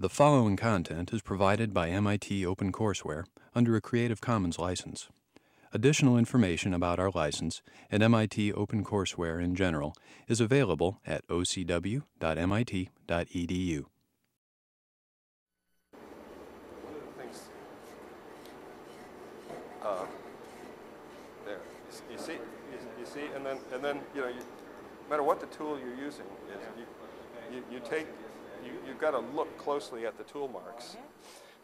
The following content is provided by MIT OpenCourseWare under a Creative Commons license. Additional information about our license and MIT OpenCourseWare in general is available at ocw.mit.edu. Things, uh, there, you you see, you you see, and then, and then, you know, you, no matter what the tool you're using is, you, you, you take, you, you've got to look closely at the tool marks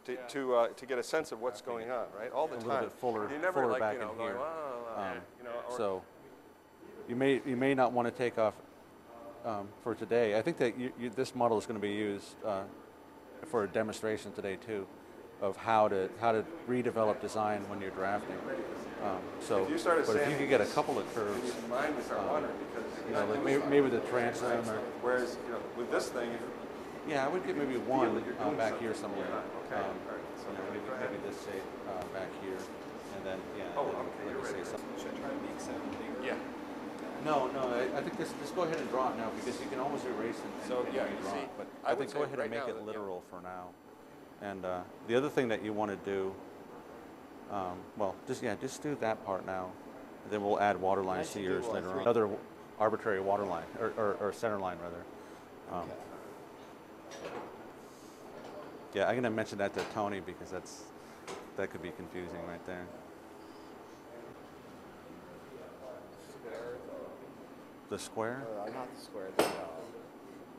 to, to, uh, to get a sense of what's going on, right, all the A time. little bit fuller- You never fuller like, back you know, in going, here. Um, you know, So you may you may not want to take off um, for today. I think that you, you, this model is going to be used uh, for a demonstration today too, of how to how to redevelop design when you're drafting. Um, so, If you started but if you could get a couple of curves, your mind would start wandering because, you know, like maybe, maybe the transom or whereas, you know, with this thing, yeah, I would get maybe one uh, back here somewhere. Okay, Um, all right, so you know, maybe, go ahead. maybe this shape uh, back here, and then yeah. Oh, then, okay, like you're I say, ready. something. Should I try to make something bigger? yeah. No, no, I, I think just, just go ahead and draw it now because you can almost erase it and, So, and yeah, redraw see, it. But I I, would think say go ahead right and make now it that, yeah. literal for now. And uh, the other thing that you want to do, um, well, just yeah, just do that part now. And then we'll add water lines to should yours do, later on. three. Another arbitrary water line or, or, or center line rather. Um, Yeah, I'm gonna mention that to Tony because that's that could be confusing right there. The square, Uh, not the square, the, uh,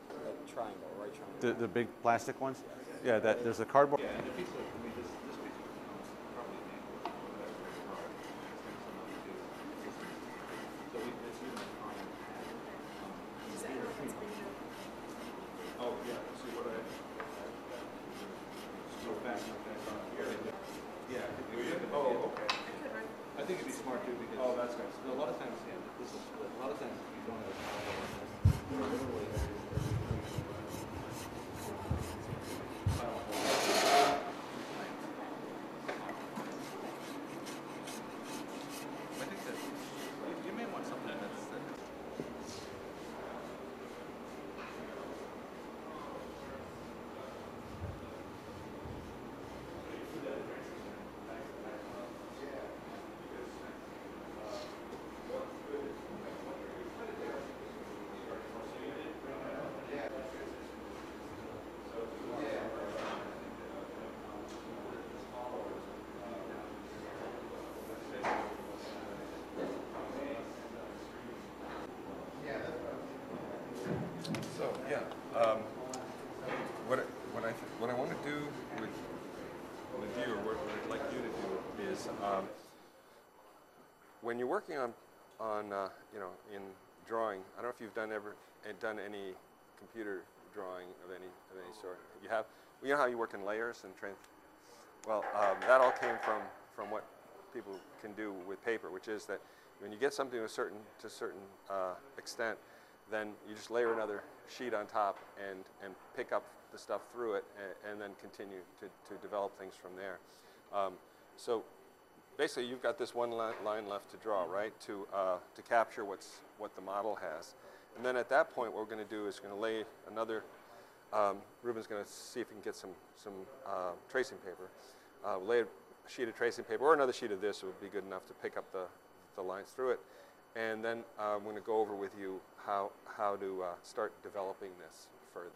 the triangle, right triangle. the, the big plastic ones. Yeah, that there's a cardboard. Oh, yeah, see what I. Go back, Yeah. Oh, okay. I think it'd be smart too because. Oh, that's nice. A lot of times, yeah, this is, a lot of times you don't have. I think that you, you may want something that's. So, yeah, um, what, I- what I, what I want to do with, with you, or what what I'd like you to do is, um, when you're working on, on, uh, you know, in drawing, I don't know if you've done ever, eh, done any computer drawing of any, of any sort. You have, you know how you work in layers and train? Well, um, that all came from, from what people can do with paper, which is that when you get something to a certain, to a certain uh, extent, then you just layer another sheet on top and, and pick up the stuff through it and, and then continue to, to develop things from there. Um, so basically you've got this one li- line left to draw, right, to, uh, to capture what's, what the model has. And then at that point, what we're going to do is going to lay another, um, Ruben's going to see if he can get some, some uh, tracing paper. Uh, lay a sheet of tracing paper or another sheet of this would be good enough to pick up the, the lines through it. And then uh, I'm going to go over with you how, how to uh, start developing this further.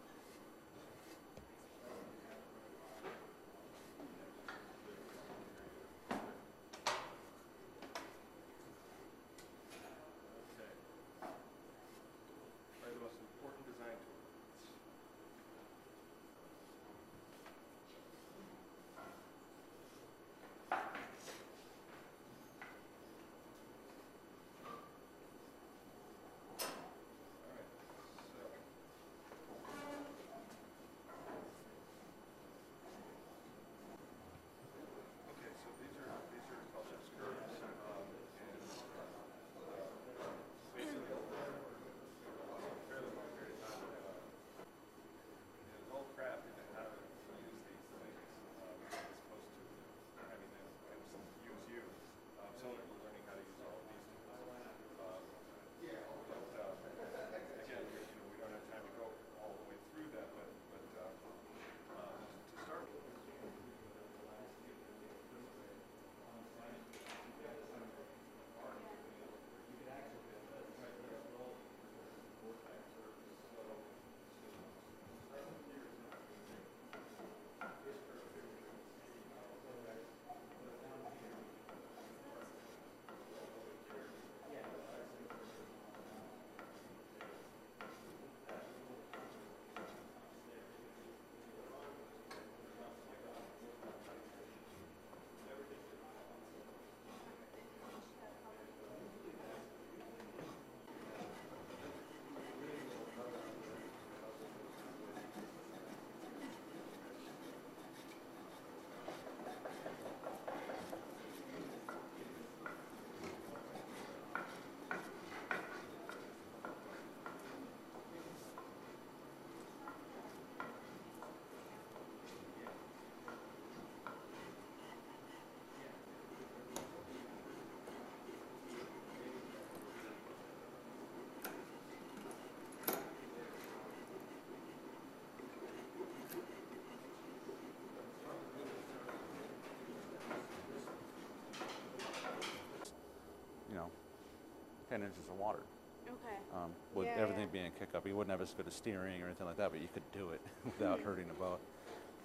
10 inches of water. Okay. Um, with Yeah, everything yeah. being kick up, you wouldn't have as good a steering or anything like that, but you could do it without hurting the boat.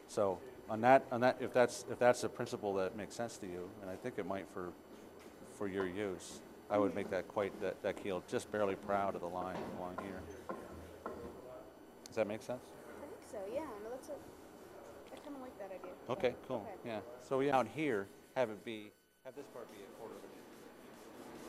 So on that, on that, if that's if that's a principle that makes sense to you, and I think it might for for your use, I would make that quite that, that keel just barely proud of the line along here. Does that make sense? I think so. Yeah. No, that's a. I kind of like that idea. Okay, cool. Okay. Yeah. So we out here have it be have this part be a quarter of an inch.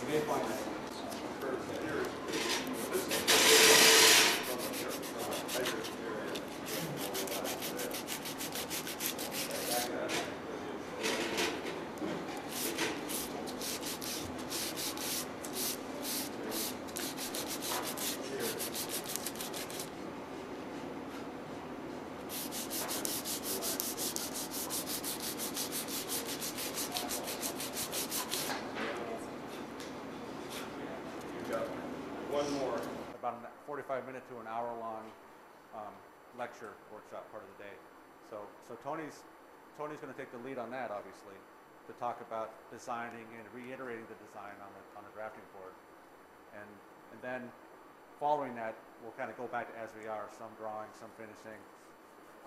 You may find that One more. about a 45 minute to an hour long um, lecture workshop part of the day. So, so Tony's, Tony's going to take the lead on that, obviously, to talk about designing and reiterating the design on the, on the drafting board. And, and then following that, we'll kind of go back to as we are, some drawing, some finishing.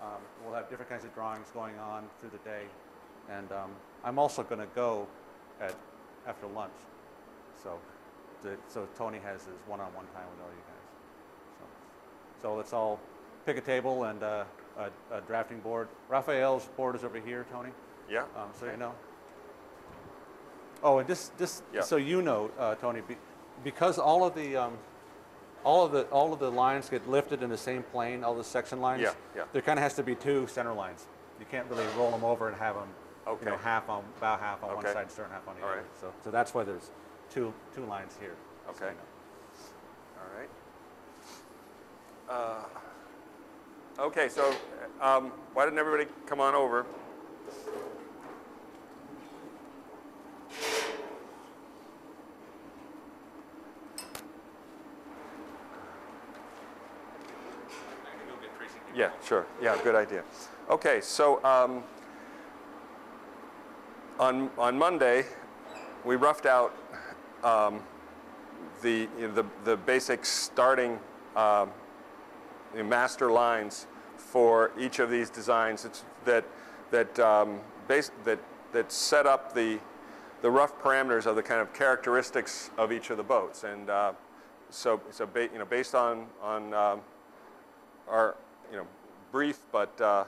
Um, we'll have different kinds of drawings going on through the day. And um, I'm also going to go at, after lunch. So, so Tony has his one-on-one time with all you guys. So, let's all pick a table and uh, a, a drafting board. Raphael's board is over here, Tony. Yeah. Um, so you know. Oh, and just, just Yeah. so you know, uh, Tony, be, because all of the, um, all of the, all of the lines get lifted in the same plane, all the section lines. Yeah, yeah. There kind of has to be two center lines. You can't really roll them over and have them, okay. you know, half on, about half on one Okay. side, certain half on the All other. right. So, so that's why there's two, two lines here. just so Okay. you know. All right. Uh, okay, so um, why didn't everybody come on over? Yeah, sure. Yeah, good idea. Okay, so um, on on Monday, we roughed out um, the, you know, the, the basic starting um, master lines for each of these designs that, that, um, base, that, that set up the, the rough parameters of the kind of characteristics of each of the boats. And uh, so, so ba- you know, based on, on um, our you know, brief but uh,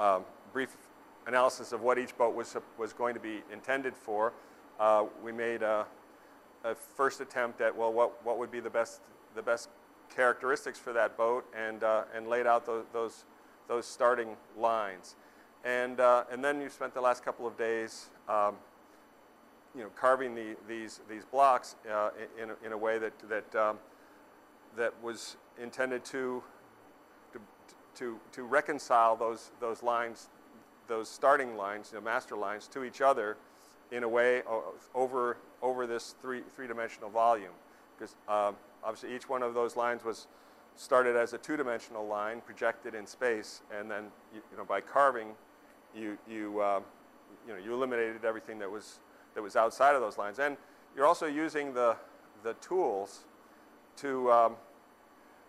um, brief analysis of what each boat was, was going to be intended for, uh, we made a, a first attempt at well, what, what would be the best the best characteristics for that boat, and uh, and laid out those those, those starting lines, and uh, and then you spent the last couple of days. Um, you know, carving the, these these blocks uh, in, in a way that that um, that was intended to to, to, to reconcile those, those lines, those starting lines, the master lines, to each other in a way over, over this three, three-dimensional volume. Because um, obviously each one of those lines was started as a two-dimensional line projected in space, and then you, you know, by carving, you, you, uh, you, know, you eliminated everything that was, that was outside of those lines. And you're also using the, the tools to, um,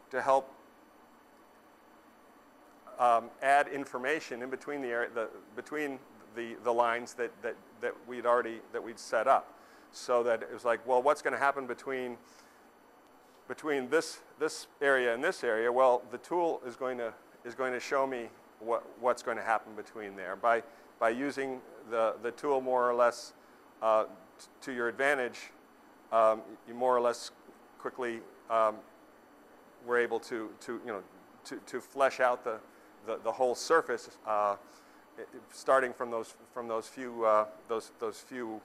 to help um, add information in between the, area, the between the, the lines that, that, that we'd already that we'd set up, so that it was like, well, what's going to happen between between this this area and this area? Well, the tool is going to is going to show me what what's going to happen between there by by using the the tool more or less uh, to your advantage. Um, you more or less quickly um, we're able to, to you know, to, to flesh out the, the, the whole surface, uh, starting from those, from those few, uh, those, those few,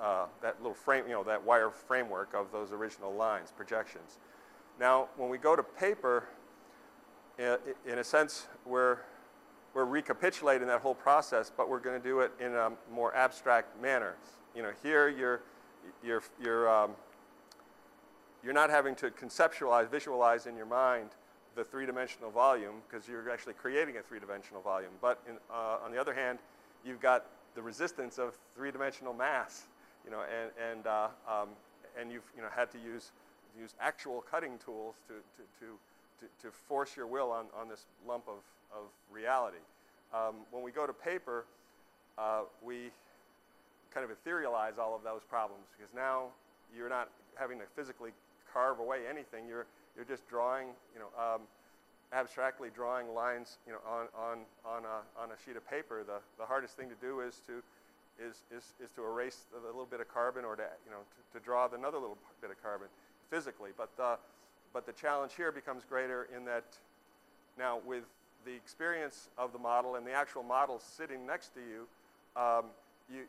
uh, that little frame, you know, that wire framework of those original lines, projections. Now, when we go to paper, in a sense, we're, we're recapitulating that whole process, but we're going to do it in a more abstract manner. You know, here you're, you're, you're, um, you're not having to conceptualize, visualize in your mind the three-dimensional volume because you're actually creating a three-dimensional volume. But in, uh, on the other hand, you've got the resistance of three-dimensional mass, you know, and, and, uh, um, and you've you know, had to use, use actual cutting tools to, to, to, to, to force your will on, on this lump of, of reality. Um, when we go to paper, uh, we kind of etherealize all of those problems because now you're not having to physically carve away anything. You're, you're just drawing, you know, um, abstractly drawing lines, you know, on, on, on, a, on a sheet of paper. The, the hardest thing to do is to, is, is, is to erase a little bit of carbon or to, you know, to, to draw another little bit of carbon physically. But, uh, but the challenge here becomes greater in that now with the experience of the model and the actual model sitting next to you, um, you,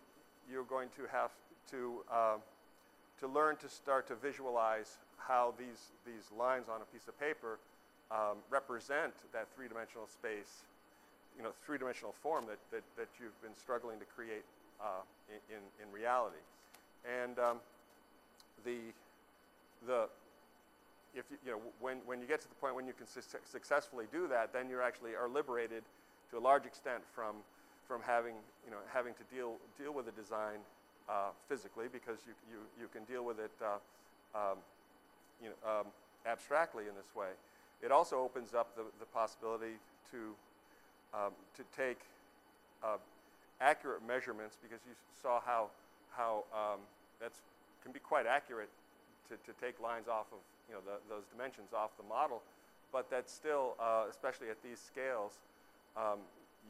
you're going to have to, uh, to learn to start to visualize how these, these lines on a piece of paper um, represent that three-dimensional space, you know, three-dimensional form that, that, that you've been struggling to create uh, in, in, reality. And um, the, the, if you, you know, when, when you get to the point when you can su- successfully do that, then you actually are liberated to a large extent from, from having, you know, having to deal, deal with the design uh, physically because you, you, you can deal with it uh, um, you know, um, abstractly in this way. It also opens up the, the possibility to, um, to take uh, accurate measurements because you saw how, how um, that's can be quite accurate to, to take lines off of you know, the, those dimensions off the model, but that still, uh, especially at these scales, um,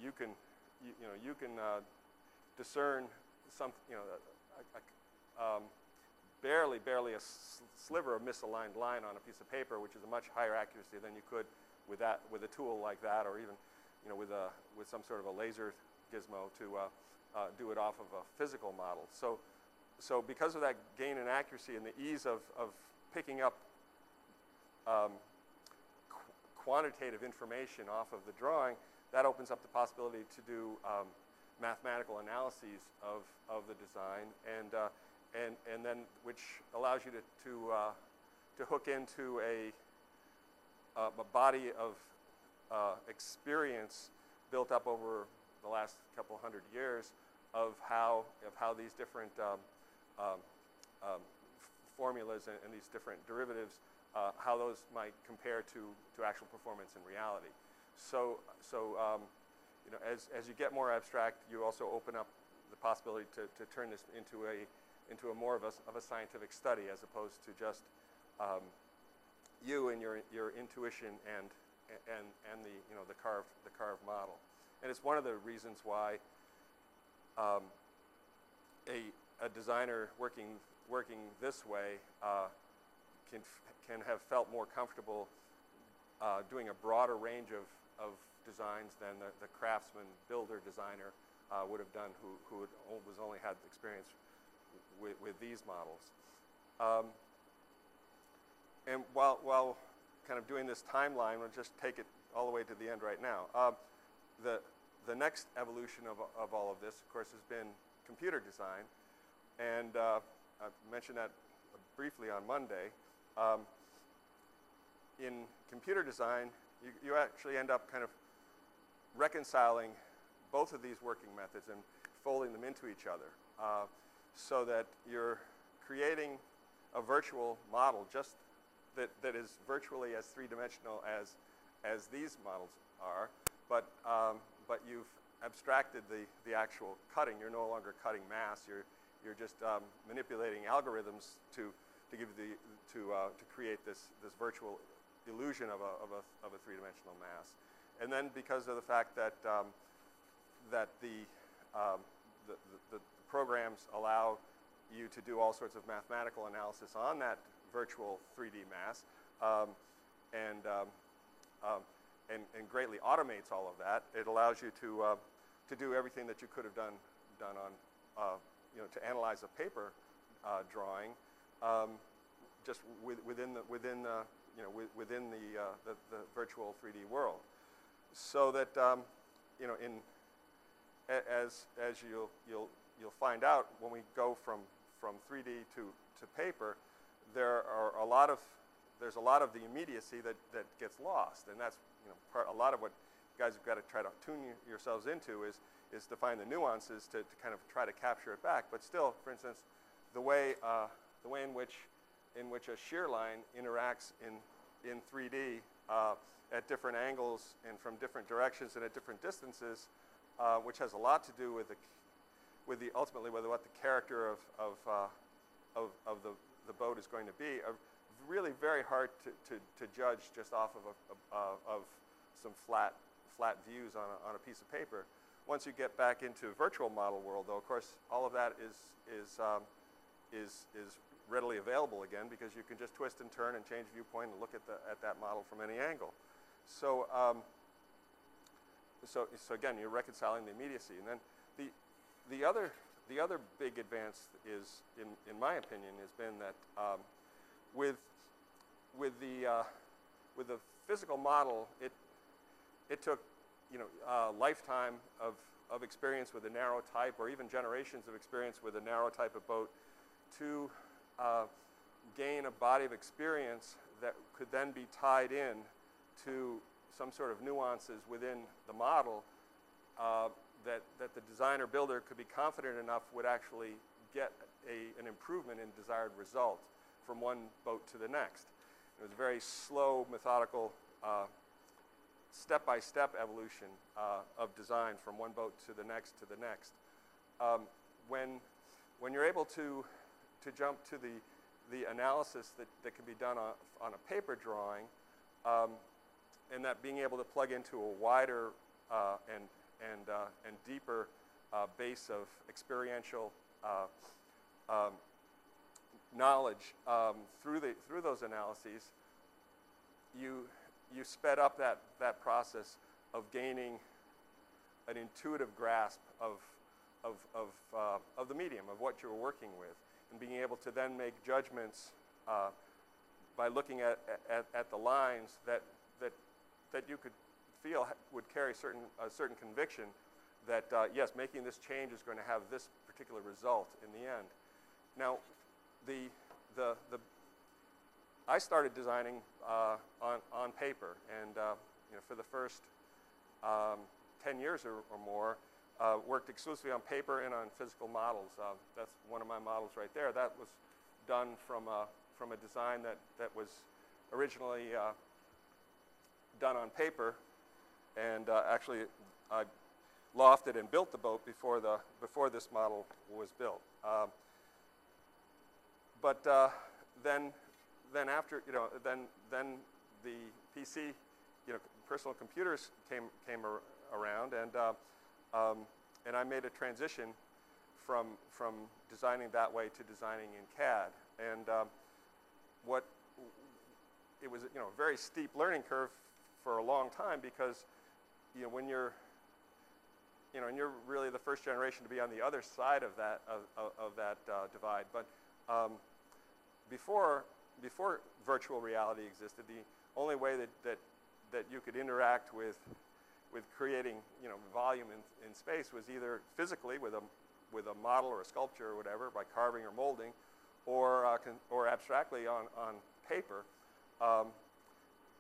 you can, you, you, know, you can uh, discern some, you know, a, a, um, barely, barely a sliver of misaligned line on a piece of paper, which is a much higher accuracy than you could with that, with a tool like that, or even, you know, with a, with some sort of a laser gizmo to uh, uh, do it off of a physical model. So, so because of that gain in accuracy and the ease of, of picking up um, qu- quantitative information off of the drawing, that opens up the possibility to do um, mathematical analyses of, of the design, and, uh, and, and then which allows you to, to, uh, to hook into a, uh, a body of uh, experience built up over the last couple hundred years of how, of how these different um, um, um, formulas and, and, these different derivatives, uh, how those might compare to, to actual performance in reality. So, so um, you know, as, as you get more abstract, you also open up the possibility to, to turn this into a, into a more of a, of a scientific study as opposed to just um, you and your, your intuition and, and, and the, you know, the, carved, the carved model. And it's one of the reasons why um, a, a designer working, working this way uh, can, can have felt more comfortable uh, doing a broader range of, of designs than the, the craftsman, builder, designer uh, would have done who, who was only had experience with, with these models. Um, and while, while kind of doing this timeline, we'll just take it all the way to the end right now. Uh, the, the next evolution of, of all of this, of course, has been computer design. And uh, I mentioned that briefly on Monday. Um, in computer design, you, you actually end up kind of reconciling both of these working methods and folding them into each other uh, so that you're creating a virtual model just that, that is virtually as three-dimensional as, as these models are, but, um, but you've abstracted the, the actual cutting. You're no longer cutting mass. You're, you're just um, manipulating algorithms to, to, give the, to, uh, to create this, this virtual illusion of a, of a, of a three-dimensional mass. And then because of the fact that, um, that the, um, the, the, the, programs allow you to do all sorts of mathematical analysis on that virtual 3D mass um, and, um, um, and, and, greatly automates all of that, it allows you to, uh, to do everything that you could have done, done on, uh, you know, to analyze a paper uh, drawing um, just with, within, the, within the, you know, wi- within the, uh, the, the virtual 3D world. So that, um, you know, in, as, as you'll, you'll, you'll find out when we go from, from 3D to, to paper, there are a lot of, there's a lot of the immediacy that, that gets lost. And that's, you know, part, a lot of what you guys have got to try to tune yourselves into is, is to find the nuances to, to kind of try to capture it back. But still, for instance, the way, uh, the way in which, in which a sheer line interacts in, in 3D uh, at different angles and from different directions and at different distances, uh, which has a lot to do with the, with the ultimately with what the character of, of, uh, of, of the, the boat is going to be, are really very hard to, to, to judge just off of, a, of some flat, flat views on a, on a piece of paper. Once you get back into virtual model world, though, of course, all of that is, is, um, is, is readily available again because you can just twist and turn and change viewpoint and look at, the, at that model from any angle. So, um, so, so again, you're reconciling the immediacy. And then the, the, other, the other big advance is, in, in my opinion, has been that um, with, with, the, uh, with the physical model, it, it took you know, a lifetime of, of experience with a narrow type or even generations of experience with a narrow type of boat to uh, gain a body of experience that could then be tied in to some sort of nuances within the model uh, that, that the designer builder could be confident enough would actually get a, an improvement in desired result from one boat to the next. It was a very slow, methodical, uh, step-by-step evolution uh, of design from one boat to the next to the next. Um, when, when you're able to, to jump to the, the analysis that, that can be done on, on a paper drawing, um, and that being able to plug into a wider uh, and, and, uh, and deeper uh, base of experiential uh, um, knowledge um, through, the, through those analyses, you, you sped up that, that process of gaining an intuitive grasp of, of, of, uh, of the medium, of what you're working with, and being able to then make judgments uh, by looking at, at, at the lines that, that, that you could feel would carry certain, a certain conviction that, uh, yes, making this change is going to have this particular result in the end. Now, the, the, the, I started designing uh, on, on paper, and uh, you know, for the first um, 10 years or, or more, uh, worked exclusively on paper and on physical models. Uh, that's one of my models right there. That was done from a, from a design that, that was originally uh, done on paper, and uh, actually I lofted and built the boat before, the, before this model was built. Um, but uh, then, then after, you know, then, then the PC, you know, personal computers came, came ar- around, and, uh, um, and I made a transition from, from designing that way to designing in CAD. And um, what, it was, you know, a very steep learning curve for a long time because, you know, when you're, you know, and you're really the first generation to be on the other side of that, of, of, of that uh, divide. But um, before, before virtual reality existed, the only way that, that, that you could interact with, with creating you know, volume in, in space was either physically with a, with a model or a sculpture or whatever by carving or molding, or, uh, or abstractly on, on paper. Um,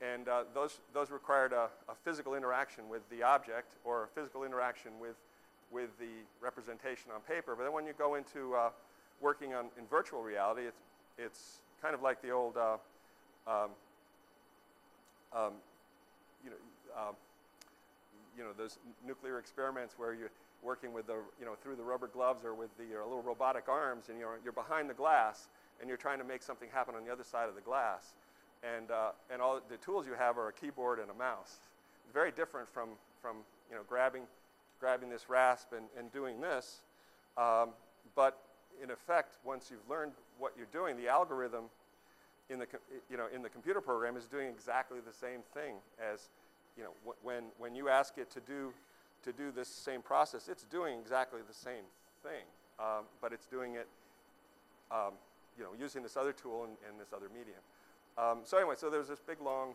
and uh, those, those required a, a physical interaction with the object or a physical interaction with, with the representation on paper. But then when you go into uh, working on, in virtual reality, it's, it's kind of like the old, uh, um, um, you know, um, you know, those nuclear experiments where you're working with the, you know, through the rubber gloves or with the uh, little robotic arms, and you're, you're behind the glass, and you're trying to make something happen on the other side of the glass. And, uh, and all the tools you have are a keyboard and a mouse. Very different from, from you know, grabbing, grabbing this rasp and, and doing this. Um, but in effect, once you've learned what you're doing, the algorithm in the, you know, in the computer program is doing exactly the same thing as, you know, wh- when, when you ask it to do, to do this same process, it's doing exactly the same thing, um, but it's doing it, um, you know, using this other tool and, and this other medium. Um, so anyway, so there's this big long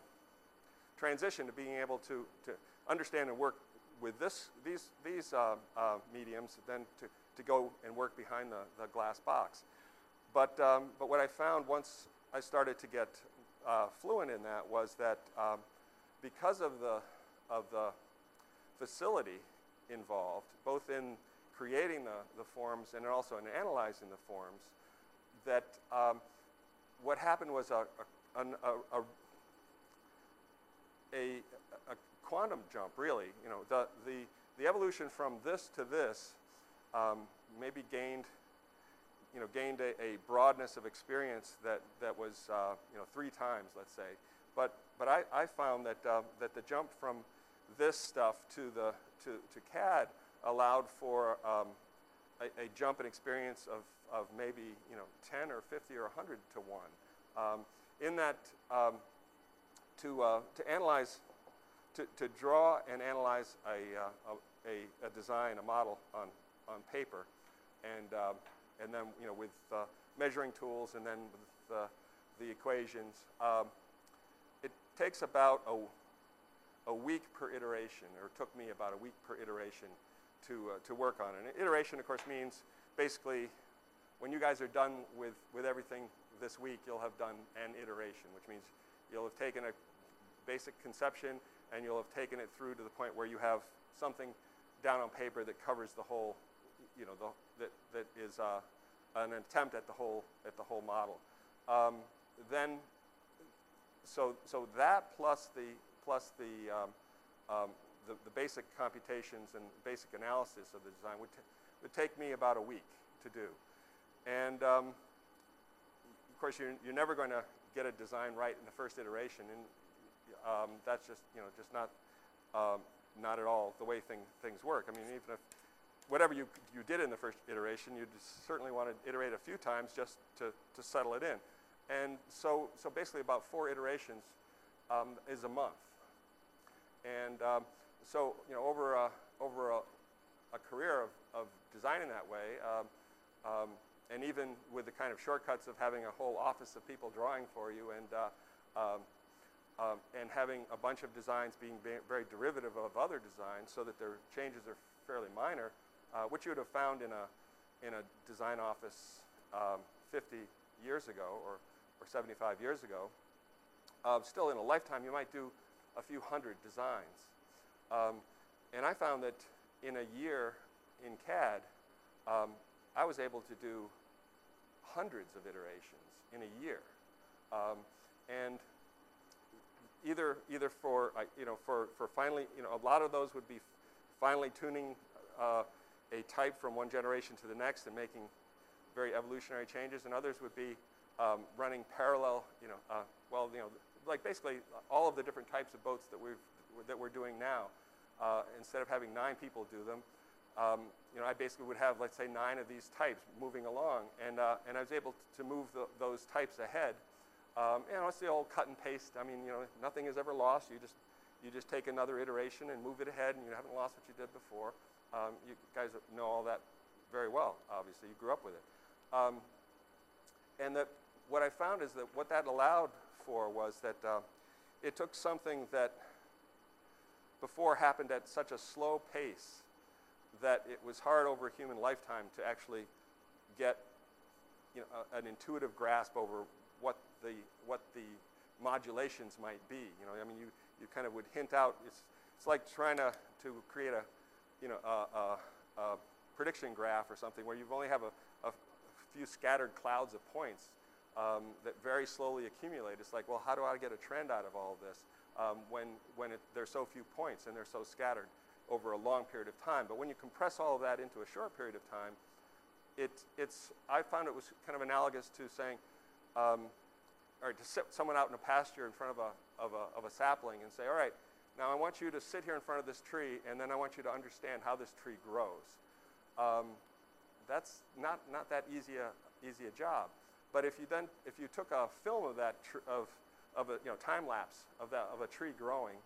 transition to being able to, to understand and work with this, these, these uh, uh, mediums, then to, to go and work behind the, the glass box. But, um, but what I found once I started to get uh, fluent in that was that um, because of the, of the facility involved, both in creating the, the forms and also in analyzing the forms, that um, what happened was a, a, a, a, quantum jump, really. You know, the, the, the evolution from this to this um, maybe gained, you know, gained a, a broadness of experience that, that was, uh, you know, three times, let's say. But, but I, I found that, uh, that the jump from this stuff to, the, to, to CAD allowed for um, a, a jump in experience of, of maybe, you know, 10 or 50 or 100 to 1. Um, in that, um, to, uh, to analyze, to, to draw and analyze a, uh, a, a design, a model on, on paper, and, um, and then you know, with uh, measuring tools and then with uh, the equations. Um, it takes about a, a week per iteration, or took me about a week per iteration to, uh, to work on it. And iteration, of course, means basically when you guys are done with, with everything this week, you'll have done an iteration, which means you'll have taken a basic conception and you'll have taken it through to the point where you have something down on paper that covers the whole, you know, the, that, that is uh, an attempt at the whole, at the whole model. Um, then, so, so that plus the, plus the, um, um, the, the basic computations and basic analysis of the design would, would take me about a week to do. And um, of course, you're, you're never going to get a design right in the first iteration, and um, that's just you know just not um, not at all the way thing, things work. I mean, even if whatever you you did in the first iteration, you certainly want to iterate a few times just to, to settle it in. And so so basically, about four iterations um, is a month. And um, so you know over a, over a, a career of, of designing that way. Um, um, and even with the kind of shortcuts of having a whole office of people drawing for you and, uh, um, um, and having a bunch of designs being very derivative of other designs so that their changes are fairly minor, uh, which you would have found in a, in a design office um, 50 years ago or, or 75 years ago. Uh, still, in a lifetime, you might do a few hundred designs. Um, and I found that in a year in CAD, um, I was able to do hundreds of iterations in a year. Um, and either, either for, uh, you know, for, for finally, you know, a lot of those would be finally tuning uh, a type from one generation to the next and making very evolutionary changes, and others would be um, running parallel, you know, uh, well, you know, like basically all of the different types of boats that, we've, that we're doing now. Uh, instead of having nine people do them, um, you know, I basically would have, let's say, nine of these types moving along, and, uh, and I was able to move the, those types ahead. Um, you know, it's the old cut and paste. I mean, you know, nothing is ever lost. You just, you just take another iteration and move it ahead, and you haven't lost what you did before. Um, you guys know all that very well, obviously. You grew up with it. Um, and that what I found is that what that allowed for was that uh, it took something that before happened at such a slow pace that it was hard over a human lifetime to actually get you know, a, an intuitive grasp over what the, what the modulations might be. You know, I mean, you, you kind of would hint out, it's, it's like trying to, to create a, you know, a, a, a prediction graph or something where you only have a, a few scattered clouds of points um, that very slowly accumulate. It's like, well, how do I get a trend out of all of this um, when, when it, there's so few points and they're so scattered over a long period of time? But when you compress all of that into a short period of time, it, it's, I found it was kind of analogous to saying, um, all right, to sit someone out in a pasture in front of a, of, a, of a sapling and say, all right, now I want you to sit here in front of this tree, and then I want you to understand how this tree grows. Um, that's not, not that easy a, easy a job. But if you then, if you took a film of that, tr- of, of a you know, time lapse of, that, of a tree growing,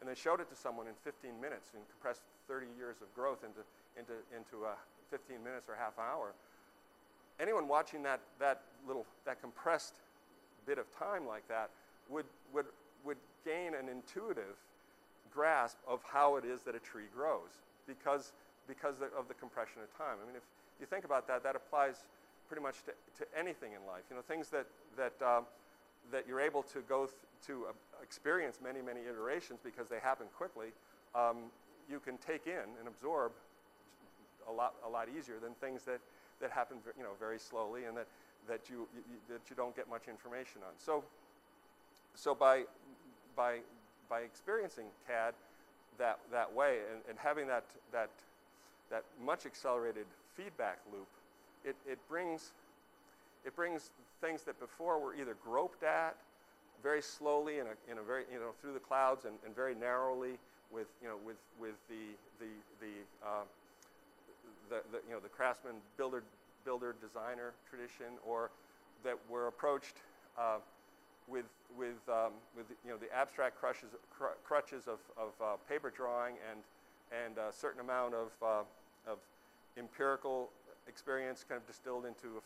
and then showed it to someone in 15 minutes and compressed 30 years of growth into, into, into a 15 minutes or half hour, anyone watching that, that little, that compressed bit of time like that would, would, would gain an intuitive grasp of how it is that a tree grows because, because of the compression of time. I mean, if you think about that, that applies pretty much to, to anything in life. You know, things that, that, um, that you're able to go th- to uh, experience many, many iterations because they happen quickly, um, you can take in and absorb a lot, a lot easier than things that, that happen you know, very slowly and that, that, you, you, that you don't get much information on. So, so by, by, by experiencing CAD that, that way and, and having that, that, that much accelerated feedback loop, it, it, brings, it brings things that before were either groped at very slowly in a, in a very, you know, through the clouds and, and very narrowly with, you know, with, with the, the, the, uh, the, the, you know, the craftsman, builder, builder, designer tradition, or that were approached uh, with, with, um, with you know, the abstract crutches, cr crutches of, of uh, paper drawing and, and a certain amount of, uh, of empirical experience kind of distilled into a,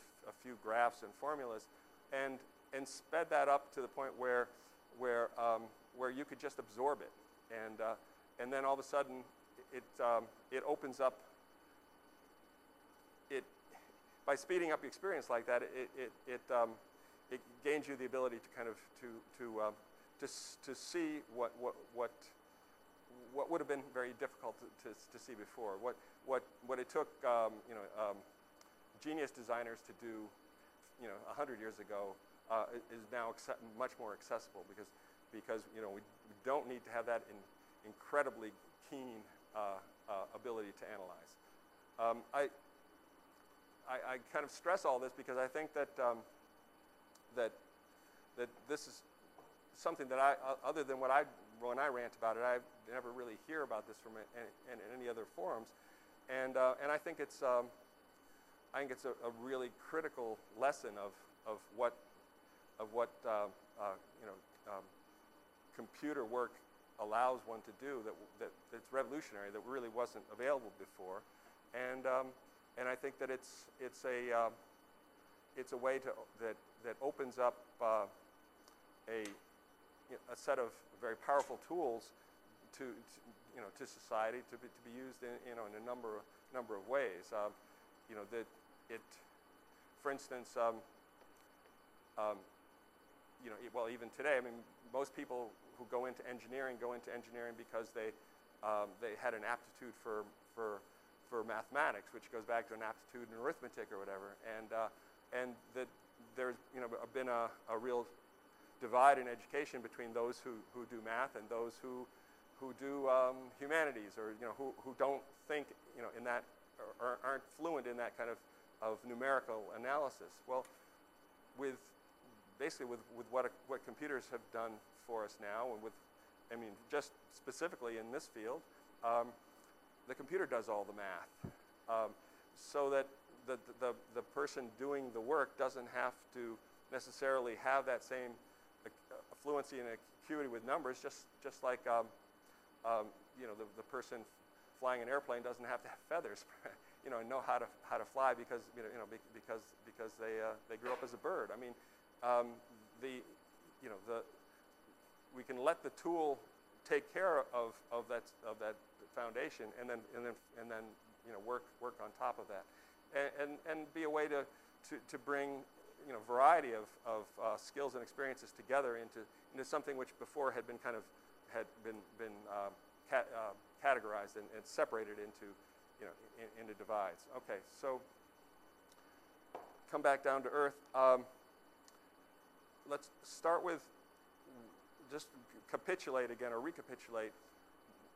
few graphs and formulas, and, and sped that up to the point where, where, um, where you could just absorb it. And, uh, and then all of a sudden, it, um, it opens up, it, by speeding up the experience like that, it, it, it, um, it gains you the ability to kind of, to, to, um, to, to see what, what, what, what would have been very difficult to, to, to see before. What, what, what it took, um, you know, um, genius designers to do, you know, 100 years ago uh, is now much more accessible because, because you know, we, we, don't need to have that in incredibly keen uh, uh, ability to analyze. Um, I, I, I, kind of stress all this because I think that, um, that, that this is something that I, other than what I, when I rant about it, I never really hear about this from any, in any other forums. And, uh, and I think it's, um, I think it's a, a, really critical lesson of, of what, of what uh, uh, you know, um, computer work allows one to do that, that that's revolutionary, that really wasn't available before. And, um, and I think that it's, it's, a, uh, it's a way to, that, that opens up uh, a, a set of very powerful tools to, to, you know, to society to be, to be used in, you know, in a number, of, number of ways. Um, you know, that it, for instance, um, um, you know, well, even today, I mean, most people who go into engineering go into engineering because they, um, they had an aptitude for, for, for mathematics, which goes back to an aptitude in arithmetic or whatever. And, uh, and that there's you know, been a, a real divide in education between those who, who do math and those who, who do um, humanities or you know, who, who don't think you know, in that or aren't fluent in that kind of, of numerical analysis. Well, with basically with, with what, what computers have done for us now, and with, I mean, just specifically in this field, um, the computer does all the math. Um, so that the, the, the person doing the work doesn't have to necessarily have that same fluency and acuity with numbers, just, just like, um, um, you know, the, the person flying an airplane doesn't have to have feathers, you know, and know how to, how to fly because, you know, you know because, because they, uh, they grew up as a bird. I mean, um, the, you know, the, we can let the tool take care of, of, that, of that foundation and then, and then, and then you know, work, work on top of that. And, and, be a way to, to, to bring you know, variety of, of uh, skills and experiences together into, into something which before had been kind of had been, been uh, cat, uh, categorized and, and, separated into, you know, in, into divides. Okay, so come back down to earth. Um, let's start with just capitulate again or recapitulate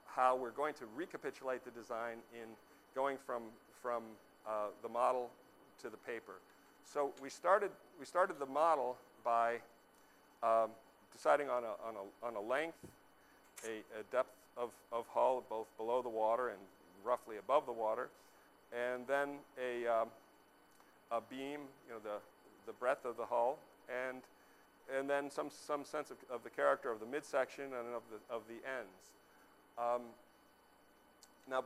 how we're going to recapitulate the design in going from, from uh, the model to the paper. So we started, we started the model by um, deciding on a, on a, on a length, a, a depth of, of hull both below the water and roughly above the water, and then a, um, a beam, you know, the, the breadth of the hull, and and then some, some sense of, of the character of the midsection and of the, of the ends. Um, now,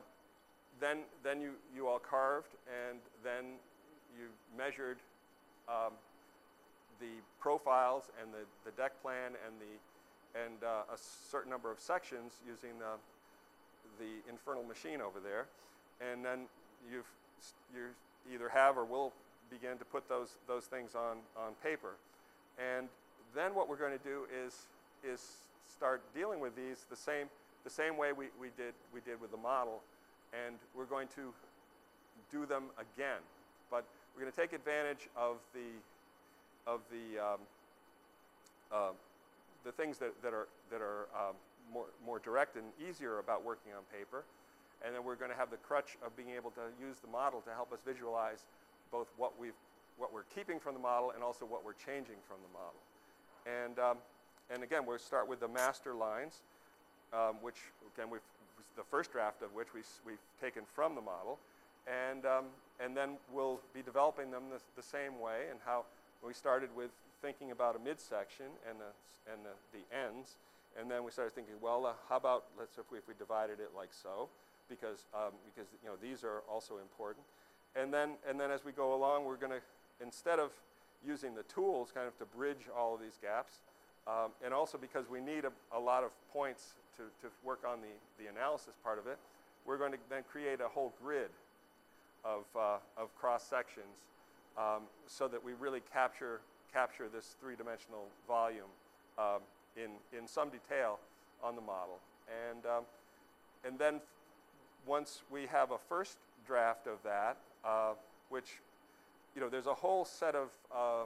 then, then you, you all carved, and then you measured um, the profiles and the, the deck plan and the and uh, a certain number of sections using the the infernal machine over there, and then you've you either have or will begin to put those those things on on paper, and then what we're going to do is is start dealing with these the same the same way we, we did we did with the model, and we're going to do them again, but we're going to take advantage of the of the um, uh, the things that, that are that are um, more more direct and easier about working on paper, and then we're going to have the crutch of being able to use the model to help us visualize both what we've what we're keeping from the model and also what we're changing from the model. And um, and again, we'll start with the master lines, um, which again we've the first draft of which we, we've taken from the model, and um, and then we'll be developing them the, the same way and how we started with thinking about a midsection and the, and the, the ends, and then we started thinking, well, uh, how about let's if we, if we divided it like so, because um, because you know these are also important, and then and then as we go along, we're going to instead of using the tools kind of to bridge all of these gaps, um, and also because we need a, a lot of points to, to work on the, the analysis part of it, we're going to then create a whole grid of, uh, of cross sections um, so that we really capture, capture this three-dimensional volume um, in, in some detail on the model. And, um, and then once we have a first draft of that, uh, which, you know, there's a whole set of, uh,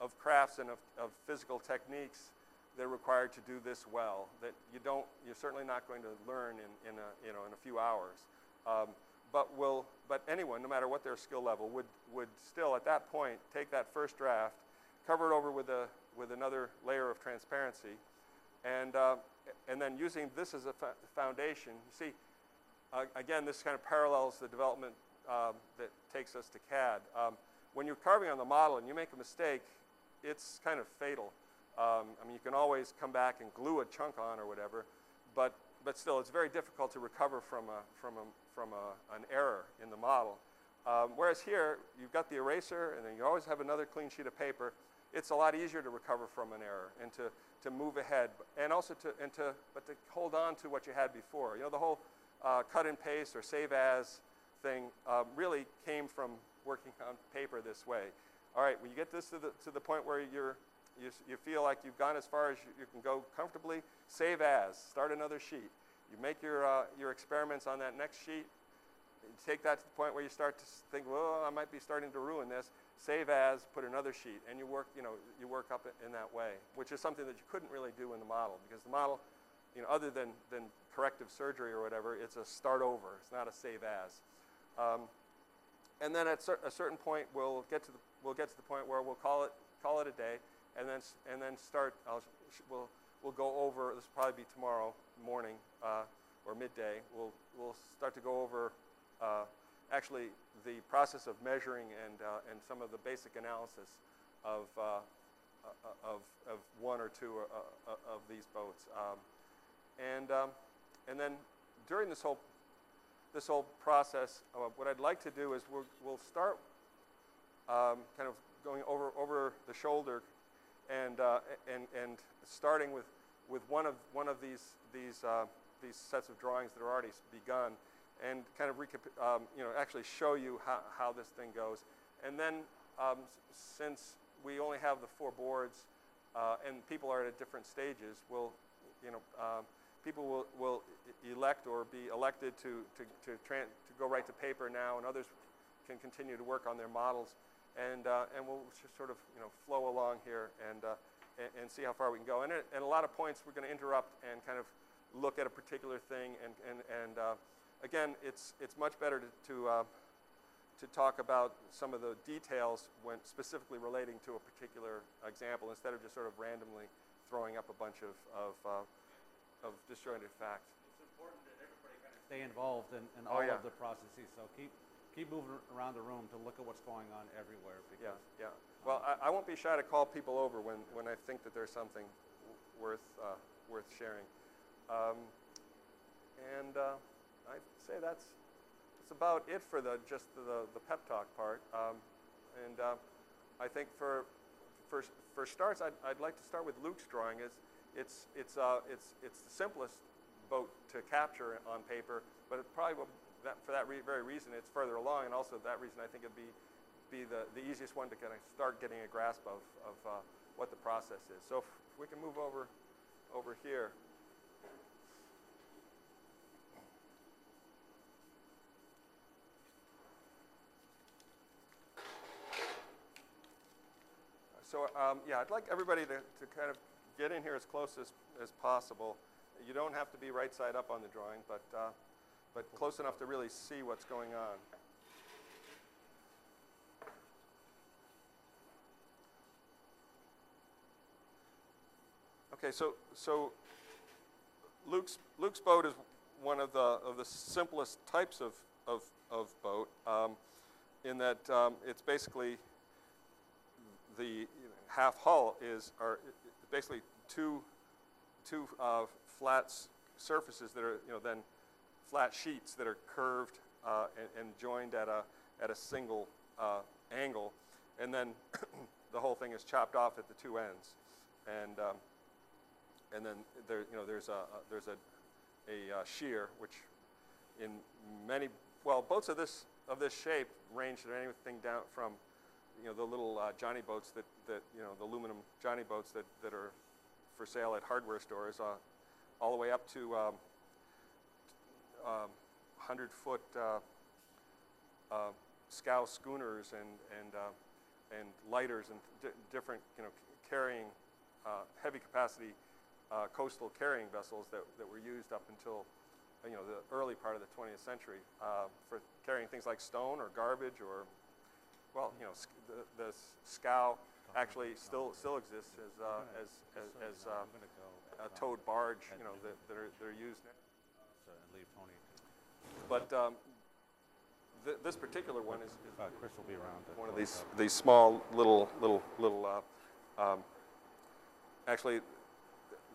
of crafts and of, of physical techniques that are required to do this well that you don't, you're certainly not going to learn in, in, a, you know, in a few hours. Um, but will, but anyone, no matter what their skill level, would, would still at that point take that first draft, cover it over with, a, with another layer of transparency, and, uh, and then using this as a foundation. You see, uh, again, this kind of parallels the development um, that takes us to CAD. Um, when you're carving on the model and you make a mistake, it's kind of fatal. Um, I mean, you can always come back and glue a chunk on or whatever, but, but still, it's very difficult to recover from, a, from, a, from a, an error in the model. Um, whereas here, you've got the eraser, and then you always have another clean sheet of paper. It's a lot easier to recover from an error and to, to move ahead, and also to, and to, but to hold on to what you had before. You know, the whole uh, cut and paste or save as thing uh, really came from working on paper this way. All right, when you get this to the, to the point where you're you, you feel like you've gone as far as you, you can go comfortably, save as, start another sheet. You make your, uh, your experiments on that next sheet, take that to the point where you start to think, well, I might be starting to ruin this. Save as, put another sheet, and you work, you know, you work up in that way, which is something that you couldn't really do in the model because the model, you know, other than, than corrective surgery or whatever, it's a start over. It's not a save as. Um, and then at cer- a certain point, we'll get to the we'll get to the point where we'll call it call it a day, and then and then start. I'll, we'll we'll go over. This will probably be tomorrow morning uh, or midday. We'll we'll start to go over uh, actually the process of measuring and uh, and some of the basic analysis of uh, uh, of of one or two uh, of these boats. Um, and um, and then during this whole this whole process, what I'd like to do is we'll, we'll start um, kind of going over over the shoulder and, uh, and, and starting with, with one, of, one of these, these, uh, these sets of drawings that are already begun and kind of recap- um, you know, actually show you how, how this thing goes. And then um, since we only have the four boards uh, and people are at different stages, we'll, you know, um, people will, will elect or be elected to, to, to, to go right to paper now and others can continue to work on their models and, uh, and we'll just sort of you know, flow along here and, uh, and, and, see how far we can go. And at, a lot of points, we're going to interrupt and kind of look at a particular thing. And, and, and uh, again, it's, it's much better to, to, uh, to talk about some of the details when specifically relating to a particular example instead of just sort of randomly throwing up a bunch of, of, uh, of disjointed facts. It's important that everybody kind of stay involved in, in Oh, all yeah. of the processes. So keep keep moving around the room to look at what's going on everywhere. Yeah, Because yeah. Well, I, I won't be shy to call people over when, when I think that there's something w- worth, uh, worth sharing. Um, and uh, I'd say that's, that's about it for the, just the, the pep talk part. Um, and uh, I think for, for, for starts, I'd, I'd like to start with Luke's drawing. It's, it's, it's, uh, it's, it's the simplest boat to capture on paper, but it probably will, that, for that re- very reason, it's further along, and also that reason, I think it'd be, be the, the easiest one to kind of start getting a grasp of, of uh, what the process is. So if we can move over, over here. So um, yeah, I'd like everybody to, to kind of get in here as close as, as possible. You don't have to be right side up on the drawing, but, uh, but close enough to really see what's going on. Okay, so, so Luke's, Luke's boat is one of the, of the simplest types of, of, of boat um, in that um, it's basically the half hull is are basically two two uh, flat surfaces that are you know then flat sheets that are curved uh, and, and joined at a at a single uh, angle, and then the whole thing is chopped off at the two ends, and um, and then there you know there's a there's a a uh, sheer which in many well boats of this of this shape range to anything down from you know the little uh, Johnny boats that, that you know the aluminum Johnny boats that, that are for sale at hardware stores, uh, all the way up to um, hundred foot uh, uh, scow schooners and and uh, and lighters and di- different you know carrying uh, heavy capacity uh, coastal carrying vessels that, that were used up until you know the early part of the 20th century uh, for carrying things like stone or garbage or well, you know, sc- the, the scow actually still still exists as uh, as as, as uh, I'm gonna go. a towed barge, you know, that, that are that are used. Now. So, and leave Tony. But um, th- this particular one is, is Uh, Chris will be around. one of these these small little little little. Uh, um, actually,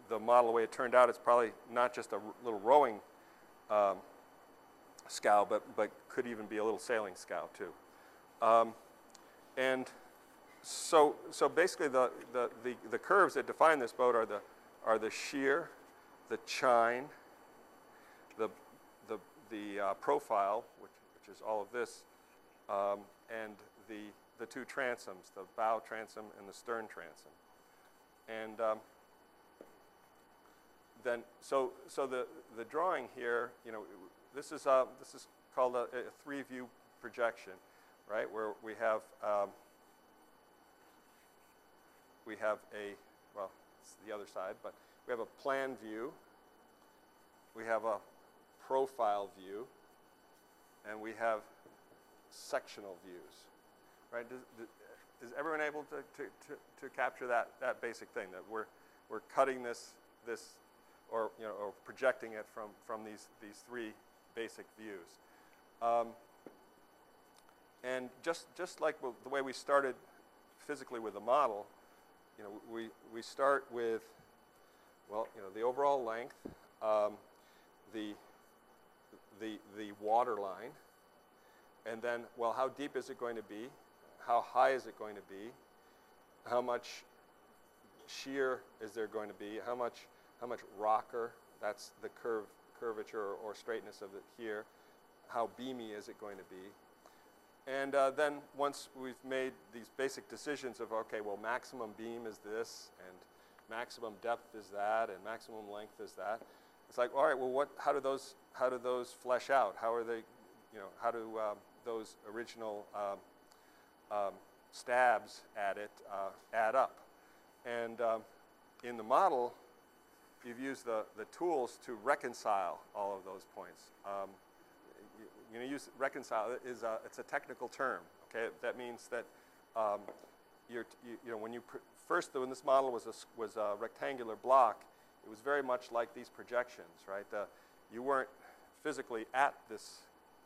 the model the way it turned out, it's probably not just a little rowing um, scow, but but could even be a little sailing scow too. Um, and so so basically, the, the the the curves that define this boat are the are the sheer, the chine, the uh, profile, which which is all of this, um, and the the two transoms, the bow transom and the stern transom, and um, then so so the the drawing here, you know, this is uh, this is called a, a three view projection, right? Where we have um, we have a well, it's the other side, but we have a plan view, we have a profile view, and we have sectional views, right? Does, does- is everyone able to, to, to, to capture that, that basic thing that we're, we're cutting this, this or, you know, or projecting it from, from these, these three basic views? Um, and just, just like the way we started physically with the model, you know, we, we start with, well, you know, the overall length, um, the, the, the water line, and then, well, how deep is it going to be? How high is it going to be? How much sheer is there going to be? How much, how much rocker? That's the curve, curvature or straightness of it here. How beamy is it going to be? And uh, then once we've made these basic decisions of, okay, well, maximum beam is this, and maximum depth is that, and maximum length is that, it's like, all right, well, what, how do those, how do those flesh out? How are they, you know, how do um, those original um, um, stabs at it uh, add up? And um, in the model, you've used the, the tools to reconcile all of those points. You, you know, use reconcile is a, it's a technical term. Okay, that means that you, you know when you pr- first when this model was a, was a rectangular block, it was very much like these projections, right? Uh, you weren't physically at this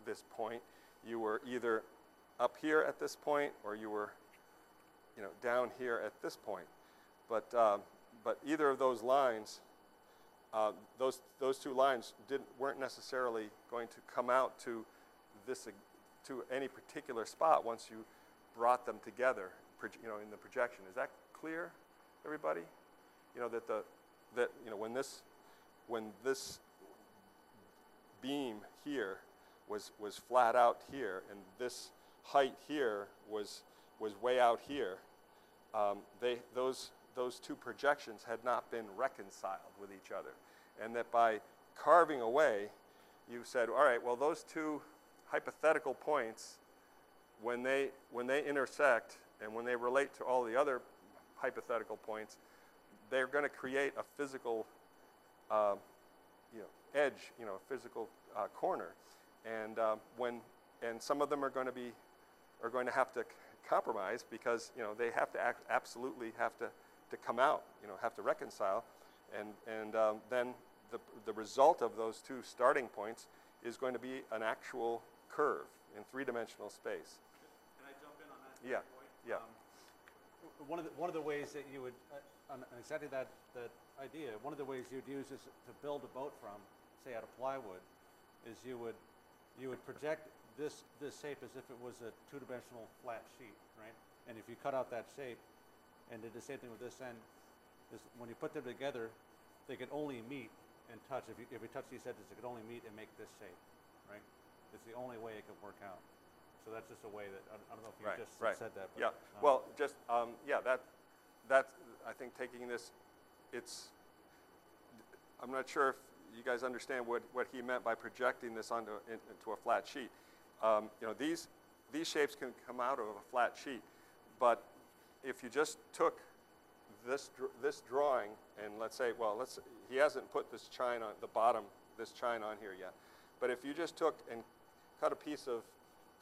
this point. You were either up here at this point, or you were, you know, down here at this point. But um, but either of those lines uh, those, those two lines didn't, weren't necessarily going to come out to this, to any particular spot once you brought them together, you know, in the projection. Is that clear, everybody? You know, that the, that, you know, when this, when this beam here was, was flat out here, and this height here was, was way out here, um, they, those, those two projections had not been reconciled with each other. And that by carving away, you said, all right, well, those two hypothetical points, when they, when they intersect and when they relate to all the other hypothetical points, they're going to create a physical uh, edge, you know, a physical uh, corner. And um, when, and some of them are going to be, are going to have to c- compromise because, you know, they have to act, absolutely have to, to come out, you know, have to reconcile. And, and um, then the, the result of those two starting points is going to be an actual curve in three-dimensional space. Can I jump in on that? Yeah, yeah. Um, one of the, one of the ways that you would, uh, on on exactly that, that idea, one of the ways you'd use is to build a boat from, say out of plywood, is you would, you would project this, this shape as if it was a two-dimensional flat sheet, right? And if you cut out that shape and did the same thing with this end, is when you put them together, they could only meet and touch. If you, if you touch these edges, they could only meet and make this shape, right? It's the only way it could work out. So that's just a way that, I, I don't know if you Right, just right. said that. But, Yeah, um, well, just, um, yeah, that, that's, I think taking this, it's, I'm not sure if you guys understand what, what he meant by projecting this onto, in- into a flat sheet. Um, you know, these, these shapes can come out of a flat sheet, but if you just took this, this drawing and let's say, well, let's, he hasn't put this chine on, the bottom, this chine on here yet. But if you just took and cut a piece of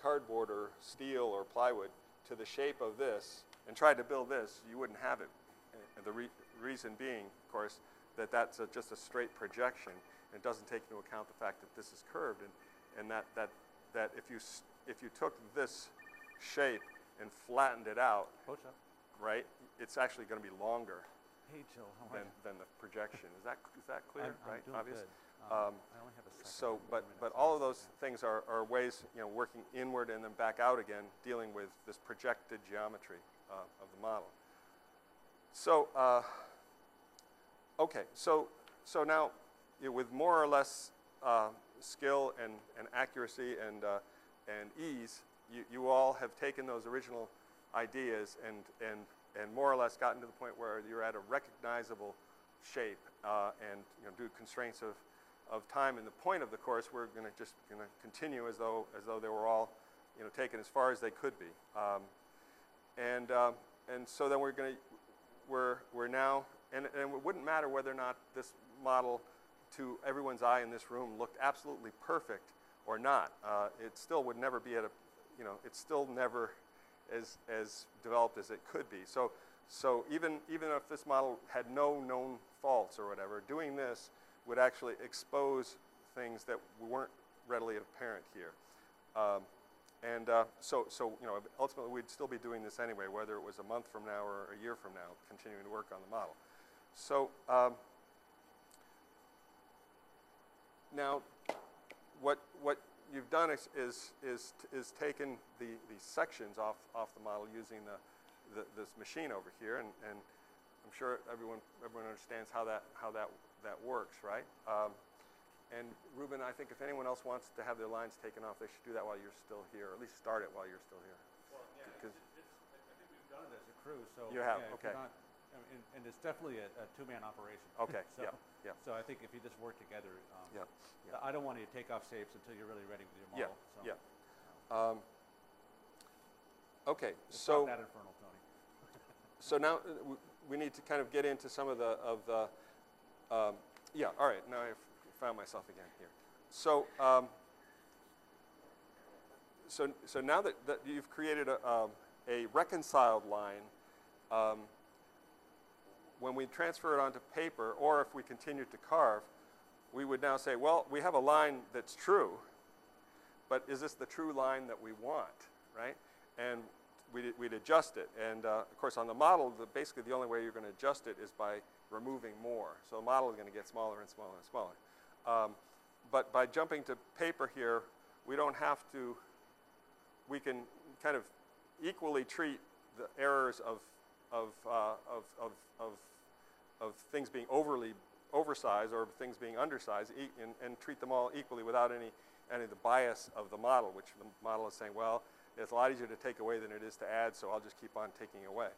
cardboard or steel or plywood to the shape of this and tried to build this, you wouldn't have it. And the re- reason being, of course, that that's a, just a straight projection. It doesn't take into account the fact that this is curved and, and that, that, that if, you, if you took this shape and flattened it out, right, it's actually going to be longer Hey, Jill, than, than the projection. Is that, is that clear, I'm, I'm doing Obvious? good. Um, I only have a second. So, but, but all of those things are, are ways, you know, working inward and then back out again, dealing with this projected geometry uh, of the model. So, uh, okay, so, so now, you know, with more or less uh, skill and, and accuracy and, uh, and ease, you, you all have taken those original ideas and, and, and more or less gotten to the point where you're at a recognizable shape uh, and you know, due to constraints of, of time and the point of the course, we're going to just to continue as though, as though they were all you know, taken as far as they could be. Um, and, um, and so then we're going to, we're, we're now, and, and it wouldn't matter whether or not this model to everyone's eye in this room looked absolutely perfect or not. Uh, it still would never be at a, you know, it's still never as, as developed as it could be. So, so even, even if this model had no known faults or whatever, doing this would actually expose things that weren't readily apparent here. Um, and uh, so, so, you know, ultimately we'd still be doing this anyway, whether it was a month from now or a year from now, continuing to work on the model. So um, now, what, what you've done is, is, is, is taken the, the sections off, off the model using the, the, this machine over here, and, and I'm sure everyone, everyone understands how that, how that, that works, right? Um, and Ruben, I think if anyone else wants to have their lines taken off, they should do that while you're still here, or at least start it while you're still here. Well, yeah, it's, it's, I think we've done it as a crew, so. You have, yeah, okay. You're not- I mean, And, and it's definitely a, a two-man operation. Okay, So- yeah, yeah. So I think if you just work together, um, Yeah, yeah. I don't want you to take off shapes until you're really ready with your Yeah, model, so. yeah. Um, okay, so. that infernal, Tony. So now uh, we need to kind of get into some of the, of the, um, yeah, all right, now I've found myself again here. So, um, so, so now that, that you've created a, um, a reconciled line, um, when we transfer it onto paper, or if we continue to carve, we would now say, well, we have a line that's true, but is this the true line that we want, right? And we'd, we'd adjust it. And uh, of course, on the model, the, basically the only way you're going to adjust it is by removing more. So the model is going to get smaller and smaller and smaller. Um, but by jumping to paper here, we don't have to, we can kind of equally treat the errors of, of, uh, of, of, of, of things being overly oversized or things being undersized e- and, and treat them all equally without any, any of the bias of the model, which the model is saying, well, it's a lot easier to take away than it is to add, so I'll just keep on taking away.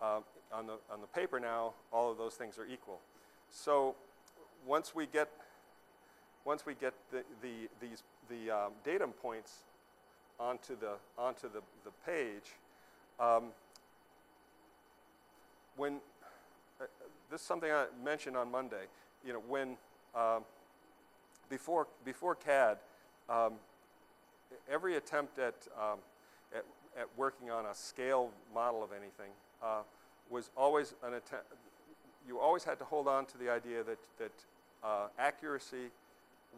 Um, on, the, on the paper now, all of those things are equal. So once we get, once we get the, the, these, the um, datum points onto the, onto the, the page, um, when, uh, this is something I mentioned on Monday, you know, when, um, before, before CAD, um, every attempt at, um, at, at working on a scale model of anything uh, was always an attempt, you always had to hold on to the idea that, that uh, accuracy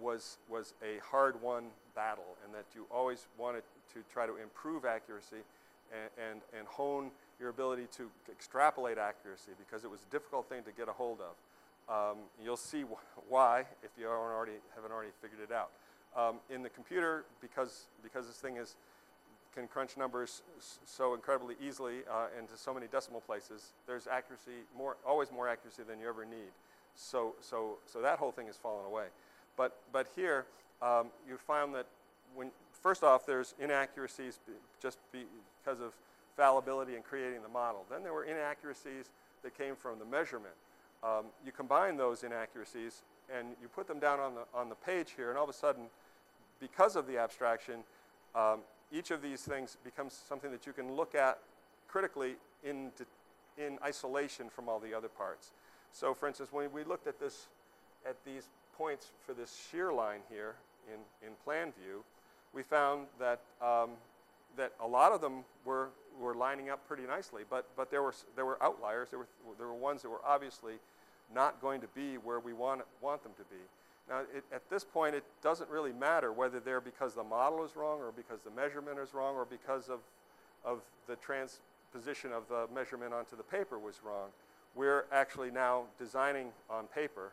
was, was a hard-won battle and that you always wanted to try to improve accuracy and, and, and hone your ability to extrapolate accuracy because it was a difficult thing to get a hold of. Um, you'll see wh- why if you already, haven't already figured it out. Um, in the computer, because, because this thing is, can crunch numbers so incredibly easily uh, into so many decimal places, there's accuracy, more, always more accuracy than you ever need. So, so, so that whole thing has fallen away. But, but here, um, you found that when, first off, there's inaccuracies just be, because of fallibility in creating the model. Then there were inaccuracies that came from the measurement. Um, you combine those inaccuracies and you put them down on the, on the page here, and all of a sudden, because of the abstraction, um, each of these things becomes something that you can look at critically in, in isolation from all the other parts. So, for instance, when we looked at this, at these points for this sheer line here in, in plan view, we found that, um, that a lot of them were, were lining up pretty nicely, but, but there, were, there were outliers. There were, there were ones that were obviously not going to be where we want, want them to be. Now, it, at this point, it doesn't really matter whether they're because the model is wrong or because the measurement is wrong or because of, of the transposition of the measurement onto the paper was wrong. We're actually now designing on paper,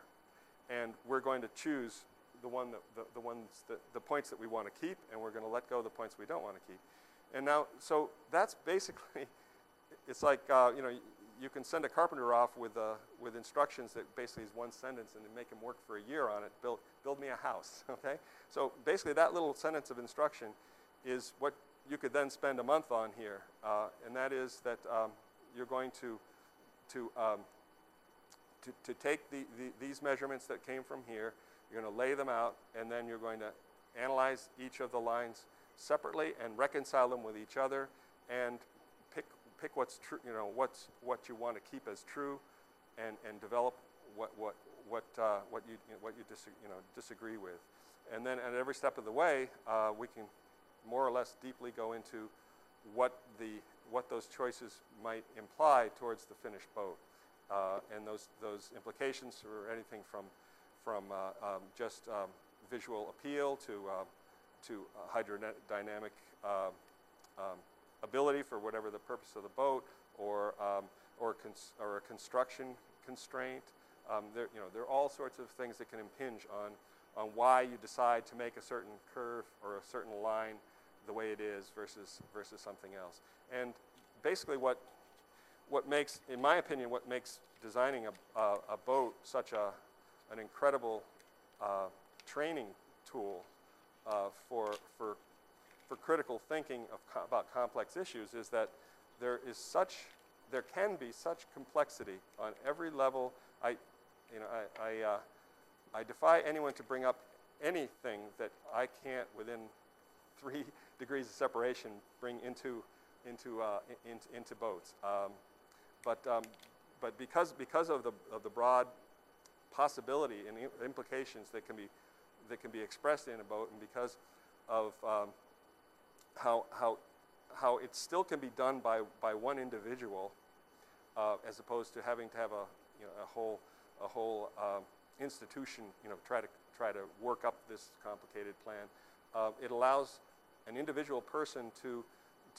and we're going to choose the, one that, the, the, ones that, the points that we want to keep, and we're going to let go of the points we don't want to keep. And now, so that's basically, it's like, uh, you know, you can send a carpenter off with, uh, with instructions that basically is one sentence and make him work for a year on it, build, build me a house, okay? So basically that little sentence of instruction is what you could then spend a month on here, uh, and that is that um, you're going to, to, um, to, to take the, the, these measurements that came from here, you're going to lay them out, and then you're going to analyze each of the lines separately and reconcile them with each other, and pick, pick what's true, you know, what's, what you want to keep as true, and, and develop what, what, what, uh, what you, what you, dis, you know, disagree with. And then at every step of the way, uh, we can more or less deeply go into what, the, what those choices might imply towards the finished boat. Uh, and those, those implications are anything from, from uh, um, just um, visual appeal to, uh, to hydrodynamic uh, um, ability for whatever the purpose of the boat, or, um, or, cons- or a construction constraint. Um, there, you know, there are all sorts of things that can impinge on, on why you decide to make a certain curve or a certain line the way it is versus, versus something else. And basically what, what makes, in my opinion, what makes designing a, a, a boat such a, an incredible uh, training tool uh, for, for, for critical thinking about complex issues is that there is such, there can be such complexity on every level. I, you know, I, I, uh, I defy anyone to bring up anything that I can't, within three degrees of separation, bring into, into, uh, i- into, into boats. Um, but, um, but because, because of, the, of the broad possibility and implications that can be, that can be expressed in a boat, and because of um, how, how, how it still can be done by, by one individual, uh, as opposed to having to have a, you know, a whole, a whole um, institution, you know, try to, try to work up this complicated plan. Uh, it allows an individual person to,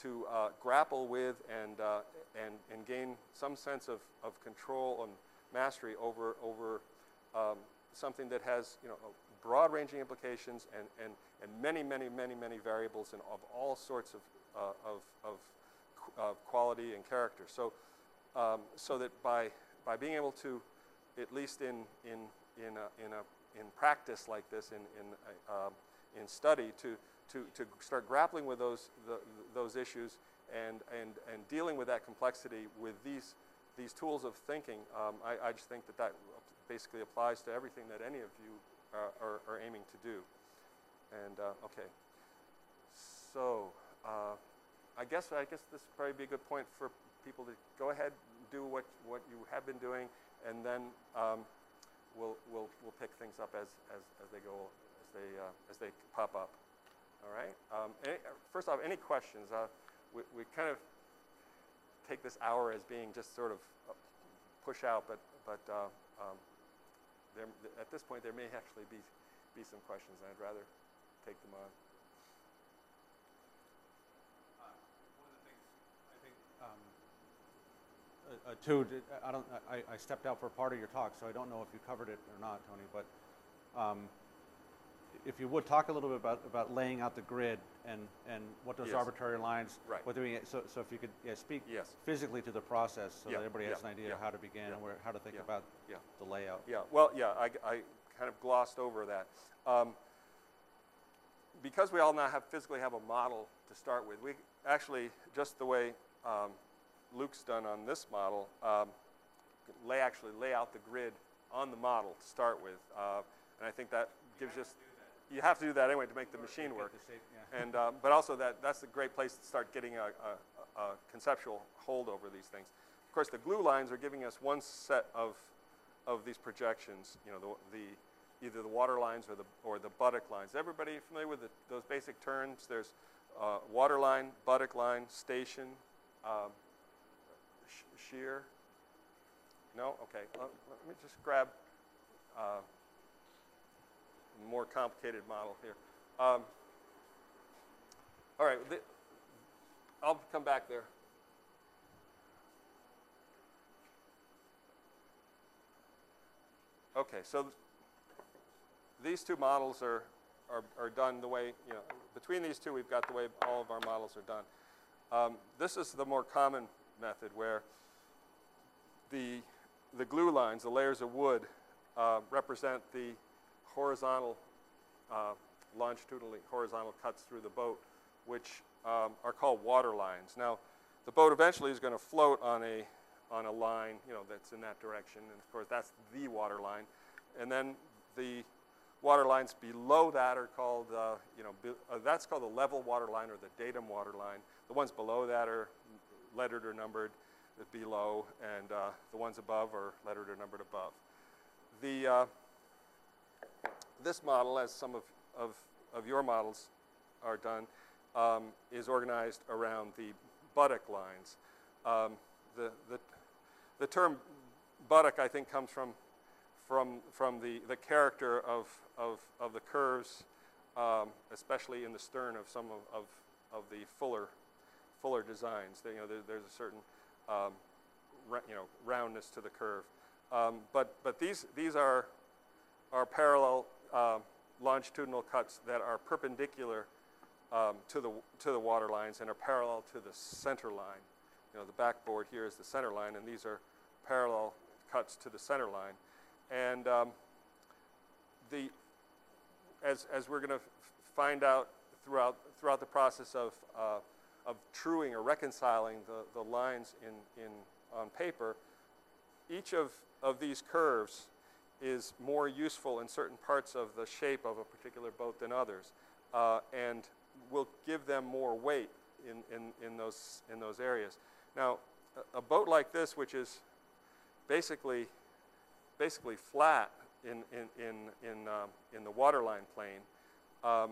to uh, grapple with and, uh, and, and gain some sense of, of control and mastery over, over um, something that has, you know, broad-ranging implications and, and, and many, many, many, many variables and of all sorts of, uh, of, of of quality and character. So, um, so that by, by being able to, at least in, in, in, a, in, a, in practice like this, in, in, uh, um, in study, to, to, to start grappling with those, the, those issues and, and, and dealing with that complexity with these, these tools of thinking, um, I, I just think that that basically applies to everything that any of you are, are, are aiming to do. And, uh, okay. So, uh, I guess I guess this would probably be a good point for people to go ahead, do what, what you have been doing, and then um, we'll, we'll, we'll pick things up as, as, as they go, as they, uh, as they pop up. All right? Um, any, first off, any questions? Uh, we, we kind of take this hour as being just sort of push out, but, but uh, um, there, at this point, there may actually be, be some questions, and I'd rather take them on. Things I think, um, uh, uh, I don't, I, I stepped out for part of your talk, so I don't know if you covered it or not, Tony, but um, if you would talk a little bit about, about laying out the grid and, and what those Yes. arbitrary lines, Right. what so, so if you could, yeah, speak Yes. physically to the process, so Yeah, that everybody has yeah, an idea yeah, of how to begin yeah, and where, how to think yeah, about yeah. the layout. Yeah, well, yeah, I, I kind of glossed over that. Um, because we all now have physically have a model to start with, we actually, just the way um, Luke's done on this model, um, lay actually lay out the grid on the model to start with, uh, and I think that gives us. You have to do that anyway to make the machine work. the shape, yeah. And, um, but also that, that's a great place to start getting a, a, a conceptual hold over these things. Of course, the glue lines are giving us one set of, of these projections, you know, the, the, either the water lines or the, or the buttock lines. Everybody familiar with the, those basic terms? There's uh, water line, buttock line, station, um, sh- sheer. No? Okay. Let, let me just grab uh, more complicated model here. Um, all right, the, I'll come back there. Okay, so th- these two models are, are, are done the way, you know, between these two, we've got the way all of our models are done. Um, this is the more common method where the, the glue lines, the layers of wood, uh, represent the horizontal, uh, longitudinally horizontal cuts through the boat, which um, are called water lines. Now, the boat eventually is going to float on a, on a line, you know, that's in that direction, and of course, that's the water line. And then the water lines below that are called, uh, you know, be, uh, that's called the level water line or the datum water line. The ones below that are lettered or numbered below, and uh, the ones above are lettered or numbered above. The, uh, this model, as some of, of, of your models are done, um, is organized around the buttock lines. Um, the, the, the term buttock, I think, comes from, from, from the, the character of, of, of the curves, um, especially in the stern of some of, of, of the fuller, fuller designs. They, you know, there, there's a certain um, you know, roundness to the curve. Um, but, but these, these are, are parallel um, longitudinal cuts that are perpendicular um, to, the, to the water lines and are parallel to the center line. You know, the backboard here is the center line, and these are parallel cuts to the center line. And um, the, as, as we're going to find out throughout, throughout the process of, uh, of truing or reconciling the, the lines in, in, on paper, each of, of these curves is more useful in certain parts of the shape of a particular boat than others, uh, and will give them more weight in, in, in, those, in those areas. Now, a, boat like this, which is basically, basically flat in, in, in, in, um, in the waterline plane, um,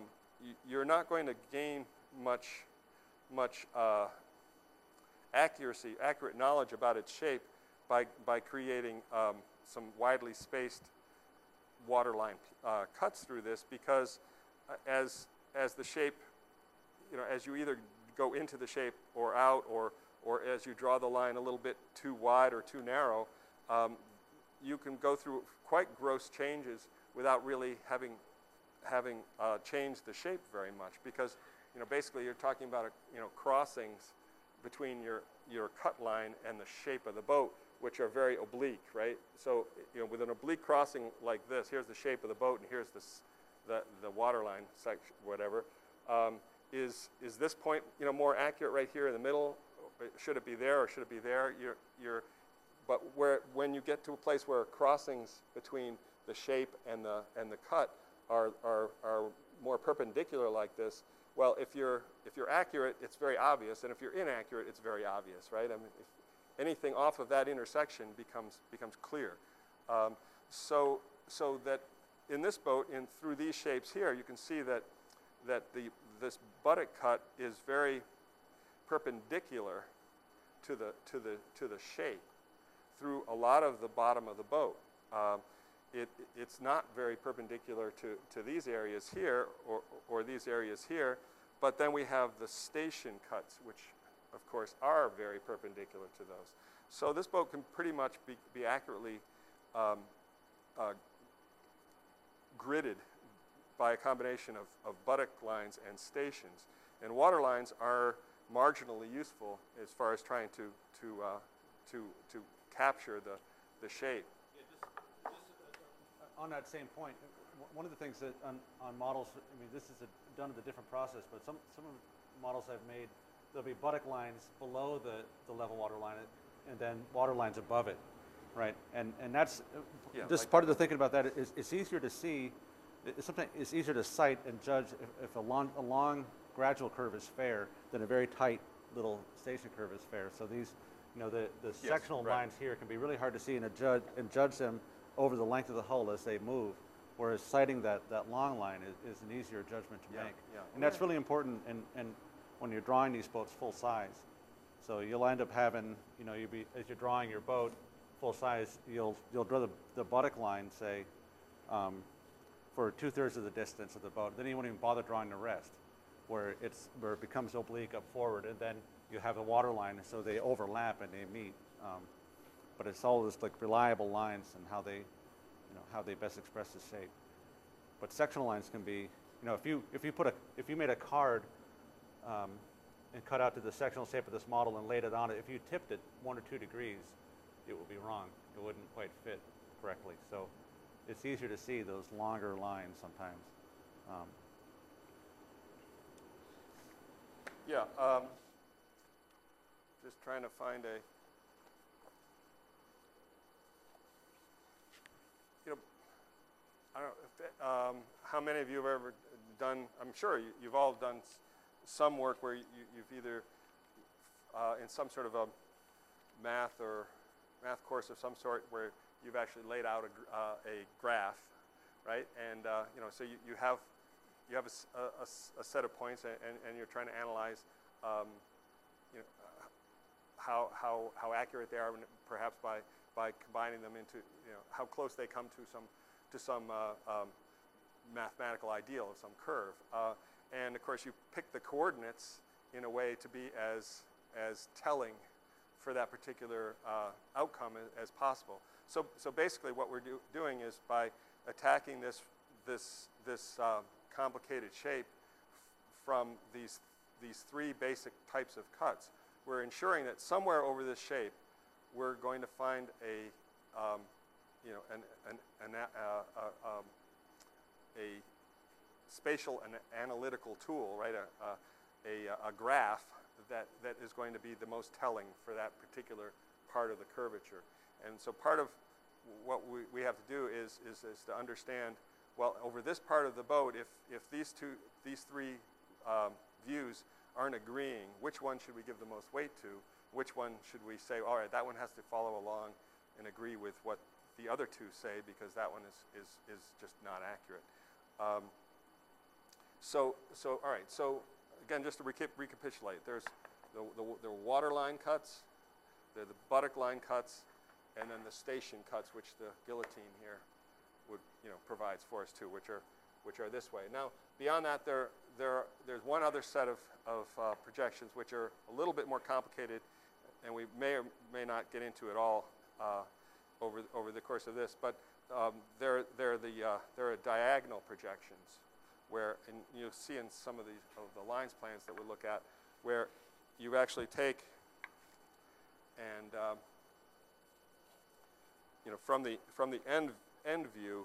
you're not going to gain much, much uh, accuracy, accurate knowledge about its shape by, by creating um, some widely spaced waterline uh, cuts through this because uh, as, as the shape, you know, as you either go into the shape or out or, or as you draw the line a little bit too wide or too narrow, um, you can go through quite gross changes without really having, having uh, changed the shape very much because, you know, basically you're talking about, a, you know, crossings between your, your cut line and the shape of the boat, which are very oblique, right? So, you know, with an oblique crossing like this, here's the shape of the boat and here's this, the, the water line section, whatever. Um, is, is this point, you know, more accurate right here in the middle? Should it be there or should it be there? You're, you're, but where, when you get to a place where crossings between the shape and the, and the cut are, are, are more perpendicular like this, well, if you're, if you're accurate, it's very obvious, and if you're inaccurate, it's very obvious, right? I mean, if anything off of that intersection becomes, becomes clear. Um, so, so that in this boat, in through these shapes here, you can see that, that the, this buttock cut is very perpendicular to the, to the, to the shape through a lot of the bottom of the boat. Um, it, it's not very perpendicular to, to these areas here or, or these areas here, but then we have the station cuts, which of course are very perpendicular to those. So this boat can pretty much be, be accurately um, uh, gridded by a combination of, of buttock lines and stations. And water lines are marginally useful as far as trying to, to, uh, to, to capture the, the shape. on that same one of the things that on, on models, I mean, this is a, done with a different process, but some, some of the models I've made, there'll be buttock lines below the, the level water line and then water lines above it, right? And, and that's, Yeah, just like- part of the thinking about that is it's easier to see, it- sometimes it's easier to sight and judge if, if a long, a long gradual curve is fair than a very tight little station curve is fair. So these, you know, the, the sectional right. lines here can be really hard to see and a judge, and judge them over the length of the hull as they move. Whereas sighting that, that long line is, is an easier judgment to Yeah, make. yeah. And that's really important and, and when you're drawing these boats full size. So you'll end up having, you know, you be, as you're drawing your boat full size, you'll, you'll draw the, the buttock line, say, um, for two thirds of the distance of the boat. Then you won't even bother drawing the rest, where it's where it becomes oblique up forward, and then you have the water line, so they overlap and they meet. Um, but it's all just like reliable lines and how they, you know, how they best express the shape. But sectional lines can be, you know, if you if you put a if you made a card um, and cut out to the sectional shape of this model and laid it on it, if you tipped it one or two degrees, it would be wrong. It wouldn't quite fit correctly. So it's easier to see those longer lines sometimes. Um, Yeah, um, just trying to find a, you know, I don't know, if, um, how many of you have ever done, I'm sure you, you've all done some work where you, you've either, uh, in some sort of a math or math course of some sort where you've actually laid out a, uh, a graph, right? And, uh, you know, so you, you have, you have a a, a set of points and, and, you're trying to analyze, um, you know, uh, how, how, how accurate they are, and perhaps by, by combining them into, you know, how close they come to some, to some uh, um, mathematical ideal of some curve. And of course, you pick the coordinates in a way to be as, as telling for that particular uh, outcome as, as possible. So, so basically, what we're do, doing is by attacking this, this, this uh, complicated shape from these, these three basic types of cuts, we're ensuring that somewhere over this shape, we're going to find a, um, you know, an, an, an, uh, uh, um, a spatial and analytical tool, right? A, a, a, graph that, that is going to be the most telling for that particular part of the curvature. And so part of what we, we have to do is, is, is to understand, well, over this part of the boat, if, if these two, these three um, views aren't agreeing, which one should we give the most weight to? Which one should we say, all right, that one has to follow along and agree with what the other two say because that one is, is, is just not accurate. Um, so, so, all right, so again, just to recap, recapitulate, there's the, the, the water line cuts, there the buttock line cuts, and then the station cuts, which the guillotine here would, you know, provides for us too, which are, which are this way. Now, beyond that, there, there, there's one other set of, of uh, projections which are a little bit more complicated, and we may or may not get into it all uh, over, over the course of this, but um, they're, they're, the, uh, they're diagonal projections, where, and you'll see in some of these, of the lines plans that we look at, where you actually take and um, you know from the from the end end view,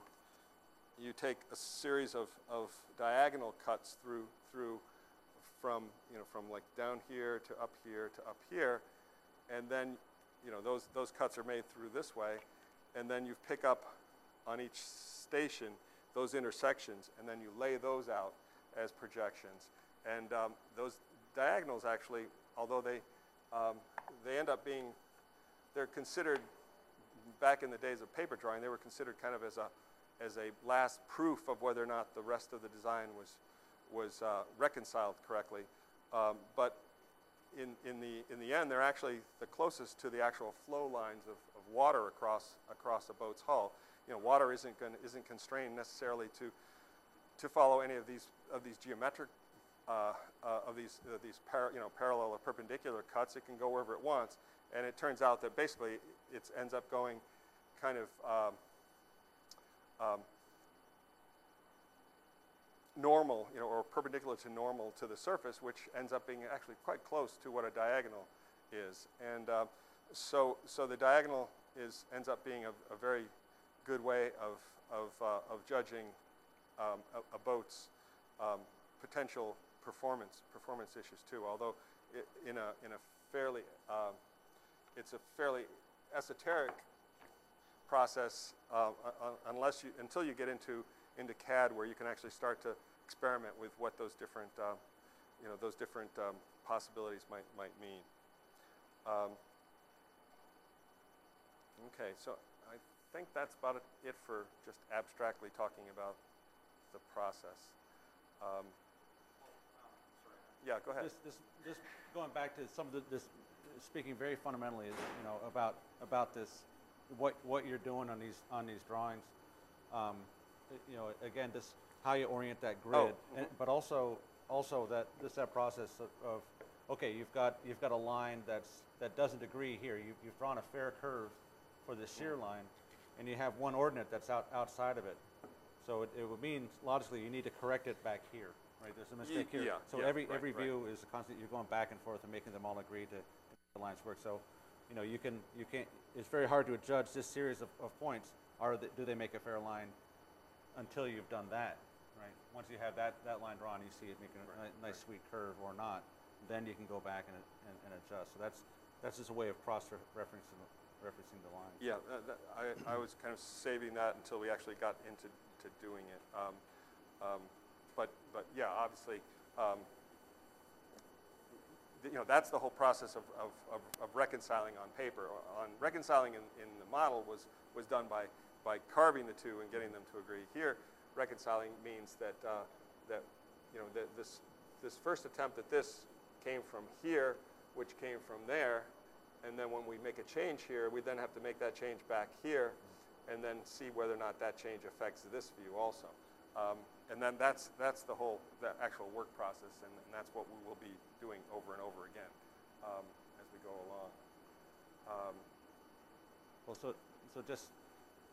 you take a series of, of diagonal cuts through through from you know from like down here to up here to up here, and then you know those those cuts are made through this way, and then you pick up on each station those intersections, and then you lay those out as projections, and um, those diagonals actually, although they um, they end up being they're considered back in the days of paper drawing, they were considered kind of as a as a last proof of whether or not the rest of the design was was uh, reconciled correctly. Um, but in, in, the, in the end, they're actually the closest to the actual flow lines of, of water across, across a boat's hull. You know, water isn't, gonna, isn't constrained necessarily to, to follow any of these, of these geometric, uh, uh, of these, uh, these you know, parallel or perpendicular cuts. It can go wherever it wants. And it turns out that basically it ends up going kind of um, um, normal, you know, or perpendicular to normal to the surface, which ends up being actually quite close to what a diagonal is. And uh, so, so the diagonal is ends up being a, a very good way of, of, uh, of judging um, a, a, boat's um, potential performance performance issues too. Although it, in a in a fairly um, it's a fairly esoteric process uh, unless you until you get into into CAD where you can actually start to experiment with what those different, uh, you know, those different um, possibilities might, might mean. Um, okay, so think that's about it for just abstractly talking about the process. Um, yeah, go ahead. This, this, this going back to some of the, this, speaking very fundamentally, you know, about about this, what what you're doing on these on these drawings. Um, you know, again, just how you orient that grid, Oh, and, but also also that this that process of, of okay, you've got you've got a line that's that doesn't agree here. You, you've drawn a fair curve for the sheer line, and you have one ordinate that's out outside of it. So it, it would mean logically you need to correct it back here, right? There's a mistake here. yeah, so yeah, every right, every right. view is a constant. You're going back and forth and making them all agree to, the lines work. So, you know, you can you can't. It's very hard to judge this series of, of points. Are they, do they make a fair line? Until you've done that, right? Once you have that, that line drawn, you see it making a ni- nice sweet curve or not, then you can go back and, and, and adjust. So that's that's just a way of cross-referencing the, referencing the lines. Yeah, that, that, I, I was kind of saving that until we actually got into to doing it. Um, um, but, but yeah, obviously, um, you know, that's the whole process of, of, of, of reconciling on paper. On reconciling in, in the model was, was done by, by carving the two and getting them to agree. Here, reconciling means that, uh, that you know, that this, this first attempt at this came from here, which came from there, and then when we make a change here, we then have to make that change back here, and then see whether or not that change affects this view also. Um, and then that's, that's the whole, the actual work process, and, and that's what we will be doing over and over again um, as we go along. Um, Well, so, so just,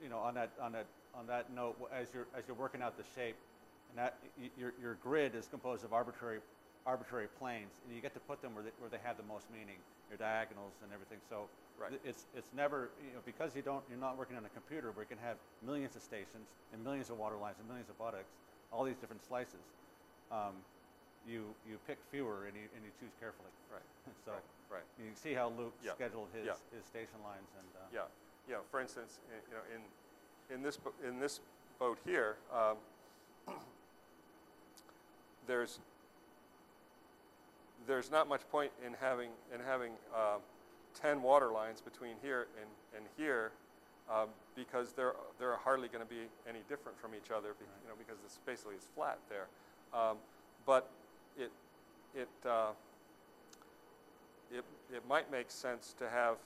you know, on that, on that, on that note, as you're, as you're working out the shape, and that, your, your grid is composed of arbitrary, arbitrary planes, and you get to put them where they, where they have the most meaning, your diagonals and everything, so. Right. It's, it's never, you know, because you don't, you're not working on a computer where you can have millions of stations and millions of water lines and millions of buttocks, all these different slices. Um, you, you pick fewer and you, and you choose carefully. right, So, right, right. you can see how Luke Yeah. scheduled his, Yeah. his station lines and, uh. Yeah, yeah. For instance, you know, in in this in this boat here, um, there's there's not much point in having in having um, ten water lines between here and and here. Um, because they're they're hardly going to be any different from each other, be, you know, because this basically is flat there. Um, but it it uh, it it might make sense to have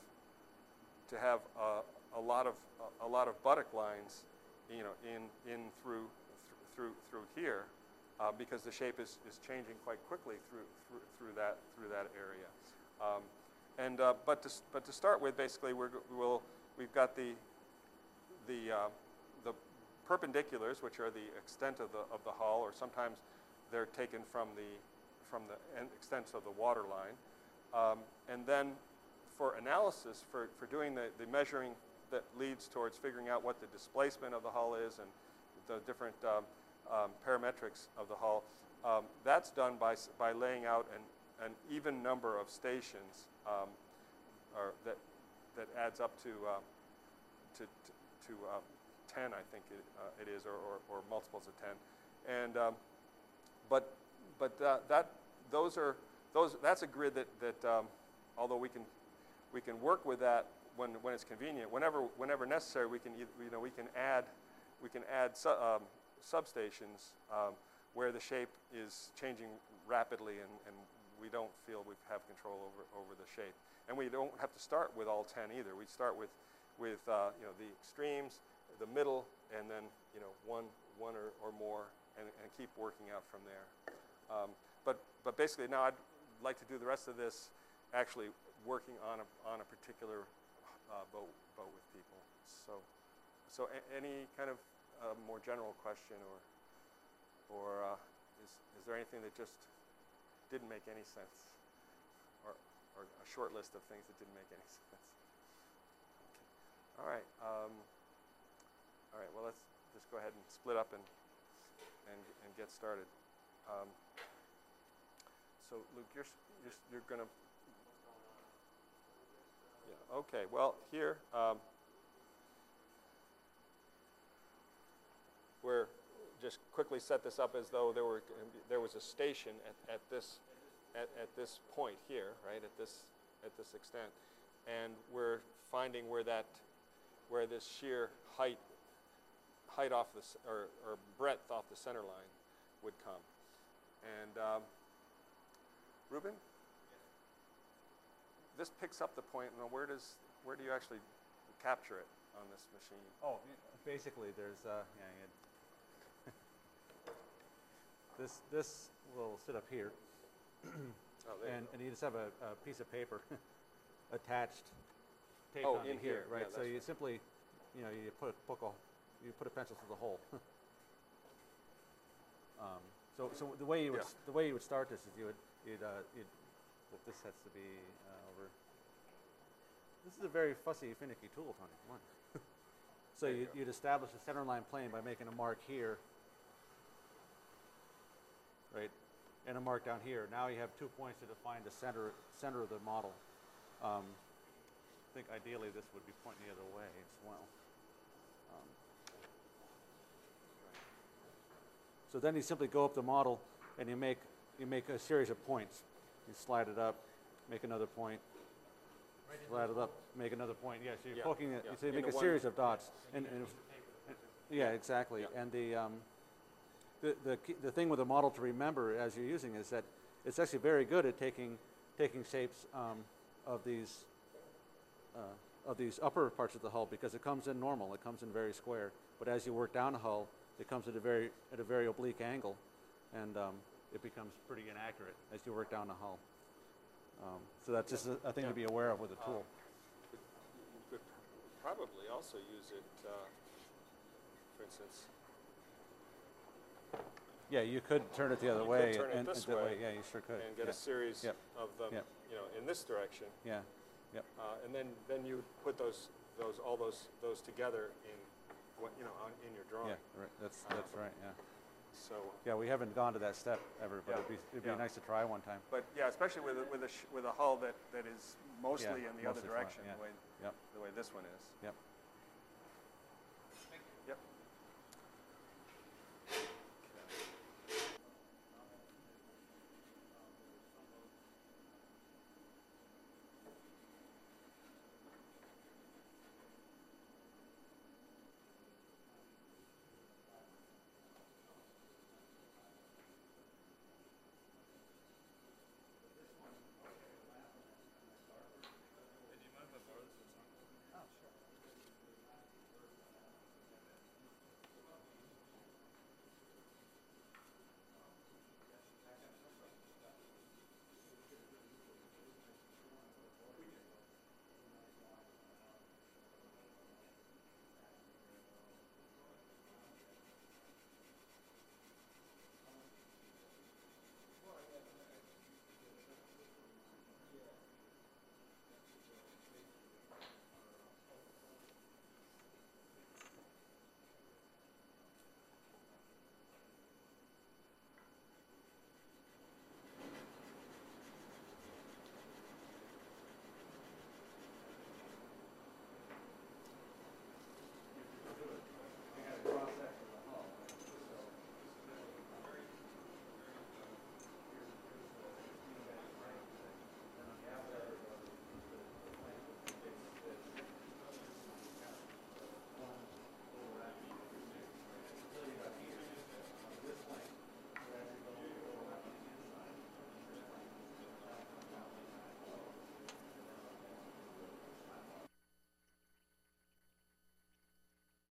to have a, a lot of a, a lot of buttock lines, you know, in in through through through here, uh, because the shape is, is changing quite quickly through through, through that through that area. Um, and uh, but to but to start with, basically, we're we'll we've got the the uh, the perpendiculars, which are the extent of the of the hull, or sometimes they're taken from the from the en- extent of the water line. Um, and then for analysis, for, for doing the, the measuring that leads towards figuring out what the displacement of the hull is and the different um, um, parametrics of the hull, um, that's done by, by laying out an, an even number of stations um, or that, that adds up to, um, to, to, to um, 10, I think it, uh, it is, or, or, or multiples of 10. And, um, but but uh, that, those are, those, that's a grid that, that um, although we can, we can work with that when, when it's convenient, whenever, whenever necessary, we can, you know, we can add, we can add um, substations um, where the shape is changing rapidly and, and we don't feel we have control over, over the shape. And we don't have to start with all 10 either. We start with, with uh, you know, the extremes, the middle, and then you know, one, one or, or more, and, and keep working out from there. Um, but, but basically, now I'd like to do the rest of this actually working on a, on a particular uh, boat, boat with people. So, so a- any kind of uh, more general question, or, or uh, is, is there anything that just didn't make any sense? Or, or a short list of things that didn't make any sense? Okay. All right. Um, all right. Well, let's just go ahead and split up and, and, and get started. Um, so, Luke, you're, you're, you're going to. Yeah, okay. Well, here, um, we're just quickly set this up as though there were there was a station at, at this at, at this point here, right? At this at this extent, and we're finding where that where this sheer height height off the or, or breadth off the center line would come. And um, Ruben, this picks up the point. Now, where does where do you actually capture it on this machine? Oh, basically, there's, uh, yeah, this, this will sit up here, Oh, there you and, go. and you just have a, a piece of paper attached, taped Oh, onto in here, yeah, right? So that's you simply, you know, you put, a- a, you put a pencil through the hole. Um, so, so the way you would, Yeah. s- the way you would start this is you would, you'd, uh, you'd, but this has to be uh, over. This is a very fussy, finicky tool, Tony. Come on. so you you'd, you'd establish a center line plane by making a mark here, right, and a mark down here. Now you have two points to define the center center of the model. Um, I think ideally this would be pointing the other way as well. Um, so then you simply go up the model and you make you make a series of points. You slide it up, make another point, slide it up, make another point. Yeah, so you're Yeah, poking it. yeah. So you make a series of dots. And, and yeah, exactly. Yeah. And the, um, the, the, the thing with a model to remember as you're using is that it's actually very good at taking, taking shapes um, of these uh, of these upper parts of the hull because it comes in normal, it comes in very square. But as you work down the hull, it comes at a very at a very oblique angle, and um, it becomes pretty inaccurate as you work down the hull. Um, so that's just a, a thing to be aware of with a tool. You could probably also use it, uh, for instance, Yeah, you could turn it the other You could way. turn it and, this and that way Yeah, you sure could. and get yeah. a series Yep. of them, Yep. you know, in this direction. Yeah, yep. Uh, and then, then you put those, those, all those, those together in, what, you know, on, in your drawing. Yeah, right. That's that's right. Yeah. So, Yeah, we haven't gone to that step ever, but Yeah, it'd be it'd be yeah. nice to try one time. but yeah, especially with, a- with a, sh- with a hull that, that is mostly Yeah, in the other mostly flat, direction, yeah. the way, Yep. the way this one is. Yep. Yep.